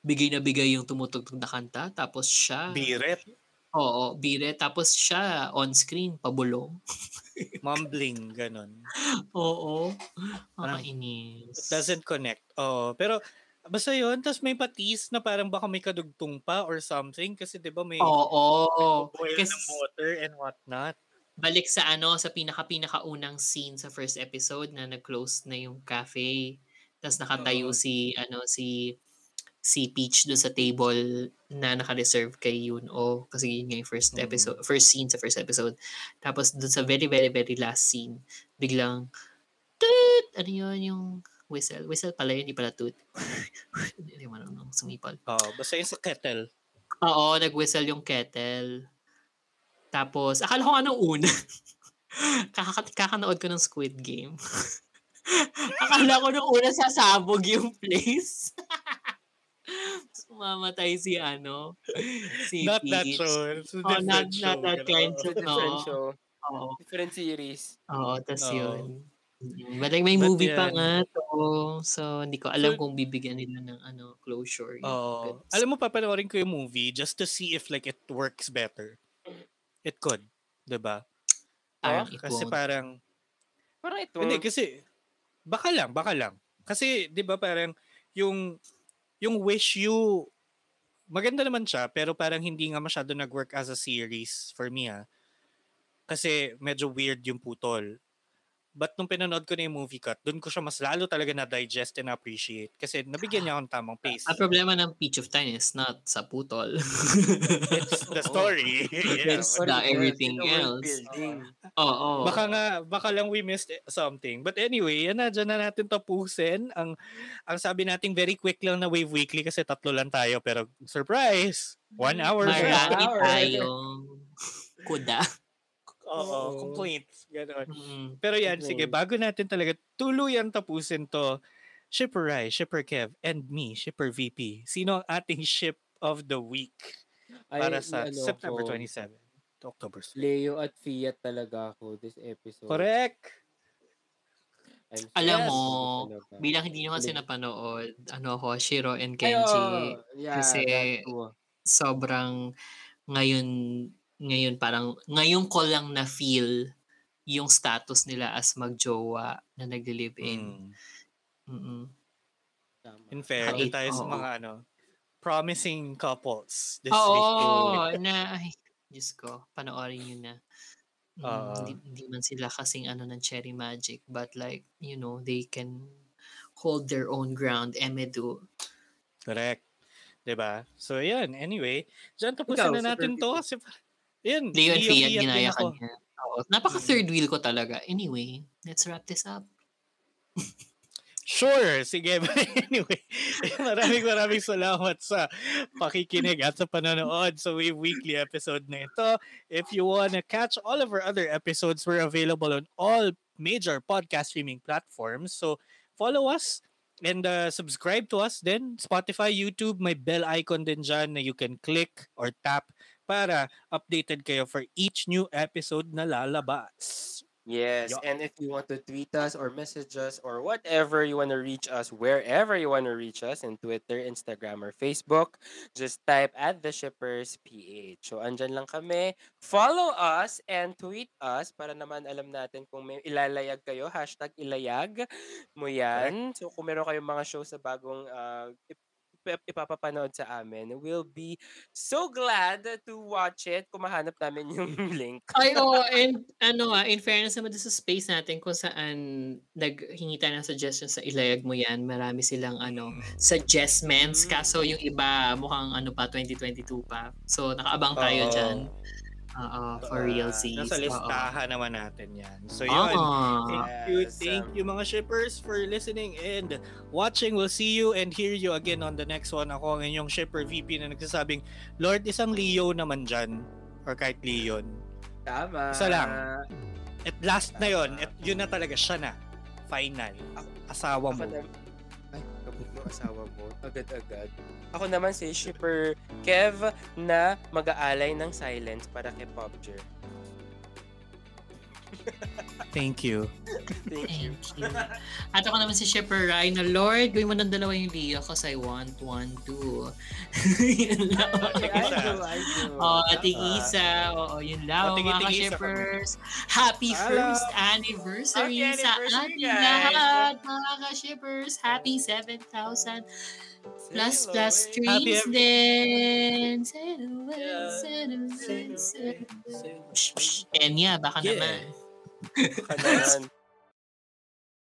Bigay na bigay yung tumutugtog na kanta. Tapos siya, Biret, oo, bire. Tapos siya on screen, pabulong. (laughs) mumbling, ganun. Oo. Parang- Makainis. It doesn't connect. Oh, pero basta yun, tapos may patis na parang baka may kadugtong pa or something kasi 'di ba may Oo. boil Kasi ng water and whatnot. balik sa ano, sa pinaka-pinakaunang scene sa first episode na nag-close na yung cafe. Tapos nakatayo Oo. si, ano, si si Peach doon sa table na naka-reserve kay Yuno kasi yun nga yung first Mm. episode, first scene sa first episode. Tapos doon sa very, very, very last scene, biglang, toot! Ano yun yung whistle? Whistle pala yun, hindi pala toot. Hindi mo marunong sumipol. Oh, basta yung sa kettle. Oo, nag-whistle yung kettle. Tapos, akala ko anong una. (laughs) Kaka- kakanood ko ng Squid Game. (laughs) akala ko nung una sasabog yung place. (laughs) Sumamatay si ano, si Not that Peach. show. It's a Oh, different not, show. not that kind. Different oo. show. Oo, Different series. oo, tas Oo. yun. Mm, But like, may But movie pa yan. nga to. So, hindi ko alam So- kung bibigyan nila ng ano closure. Oh, goods. alam mo papanoorin ko yung movie just to see if like it works better. It could, 'di ba? Parang it Kasi won't. parang Parang ito. hindi kasi baka lang, baka lang. Kasi 'di ba parang yung yung Wish You maganda naman siya pero parang hindi nga masyado nag-work as a series for me ah. Kasi medyo weird yung putol. But nung pinanood ko na yung movie cut, doon ko siya mas lalo talaga na-digest and appreciate. Kasi nabigyan niya akong tamang pace. Ang problema ng Peach of Time is not sa putol. (laughs) It's the story. (laughs) yeah. It's the everything it's else. Oo. Baka nga, baka lang we missed something. But anyway, yan na, dyan na natin tapusin. Ang, ang sabi natin very quick lang na Wave Weekly kasi tatlo lang tayo. Pero surprise! One hour. Marami tayong (laughs) kuda. Oo, complaints. Ganon. Mm. Pero yan, Okay. sige, bago natin talaga tuluyan tapusin to, Shipper Rai, Shipper Kev, and me, Shipper VP. Sino ang ating (laughs) ship of the week para Ay, sa ano September ko, 27 to October 6? Leo at Fiat talaga ako this episode. Correct! I'm Alam mo, talaga. bilang hindi nyo kasi napanood, ano ako, Shiro and Ay, Kenji, oo. yeah, kasi sobrang ngayon, ngayon parang, ngayon ko lang na feel yung status nila as magjowa na nagle-live in. Mm. Mm-mm. In fair, Kahit- doon tayo sa oo. mga ano, promising couples this Oo, week. na, ay, Diyos ko, panoorin nyo na. Mm, Oo. hindi, hindi man sila kasing ano ng cherry magic, but like, you know, they can hold their own ground, Emedu. Correct. 'Di ba? So, yan. Anyway, dyan tapusin Ikaw, na natin to. Kasi, yan. Leo and Fiat, ginaya ka niya. Oo, napaka third wheel ko talaga. Anyway, let's wrap this up. Sure, sige. (laughs) Anyway, maraming maraming salamat sa pakikinig at sa panonood sa Wave Weekly episode na ito. If you wanna catch all of our other episodes, we're available on all major podcast streaming platforms. So follow us and uh, subscribe to us then Spotify, YouTube, may bell icon din dyan na you can click or tap para updated kayo for each new episode na lalabas. Yes, Yeah. and if you want to tweet us or message us or whatever you want to reach us, wherever you want to reach us, in Twitter, Instagram, or Facebook, just type at the Shippers PH. So, andyan lang kami. Follow us and tweet us para naman alam natin kung may ilalayag kayo. Hashtag ilayag mo yan. So, kung meron kayong mga show sa bagong uh, ipapapanood sa amin, we'll be so glad to watch it kung mahanap namin yung (laughs) link. Ay, oo. and ano ah, in fairness naman sa space natin kung saan naghingi tayo ng suggestions sa ilayag mo yan, marami silang ano, suggestments. Kaso yung iba mukhang ano pa, 2022 pa. So, nakaabang tayo Oo. dyan. Oo, for real Nasa listahan naman natin yan. So yun. Thank you, Yes, thank um, you mga shippers for listening and watching. We'll see you and hear you again on the next one. Ako ang inyong shipper VP na nagsasabing, Lord, isang Leo naman dyan. Or kahit Leon. Tama. Isa lang. At last na yon at yun na talaga siya na. Final. Asawa mo. Ako mo asawa mo, agad-agad. Ako naman si Shipper Kev na mag-aalay ng silence para kay Popger. Thank you. Thank you. At ako naman si Shipper Rai na, Lord, gawin mo ng dalawa yung Leo kasi I want one, two. (laughs) yun lang. I do, I do. Oh, ating isa. Oo, yun lang. O, mga isa shippers. Happy Hello. first anniversary, Happy sa anniversary, ating guys. lahat, mga ka-shippers. Happy 7,000 plus plus Happy streams ev- din. Yeah. Settle it, settle it. settle Shh, shh. Enya, baka Yeah. naman. Baka naman.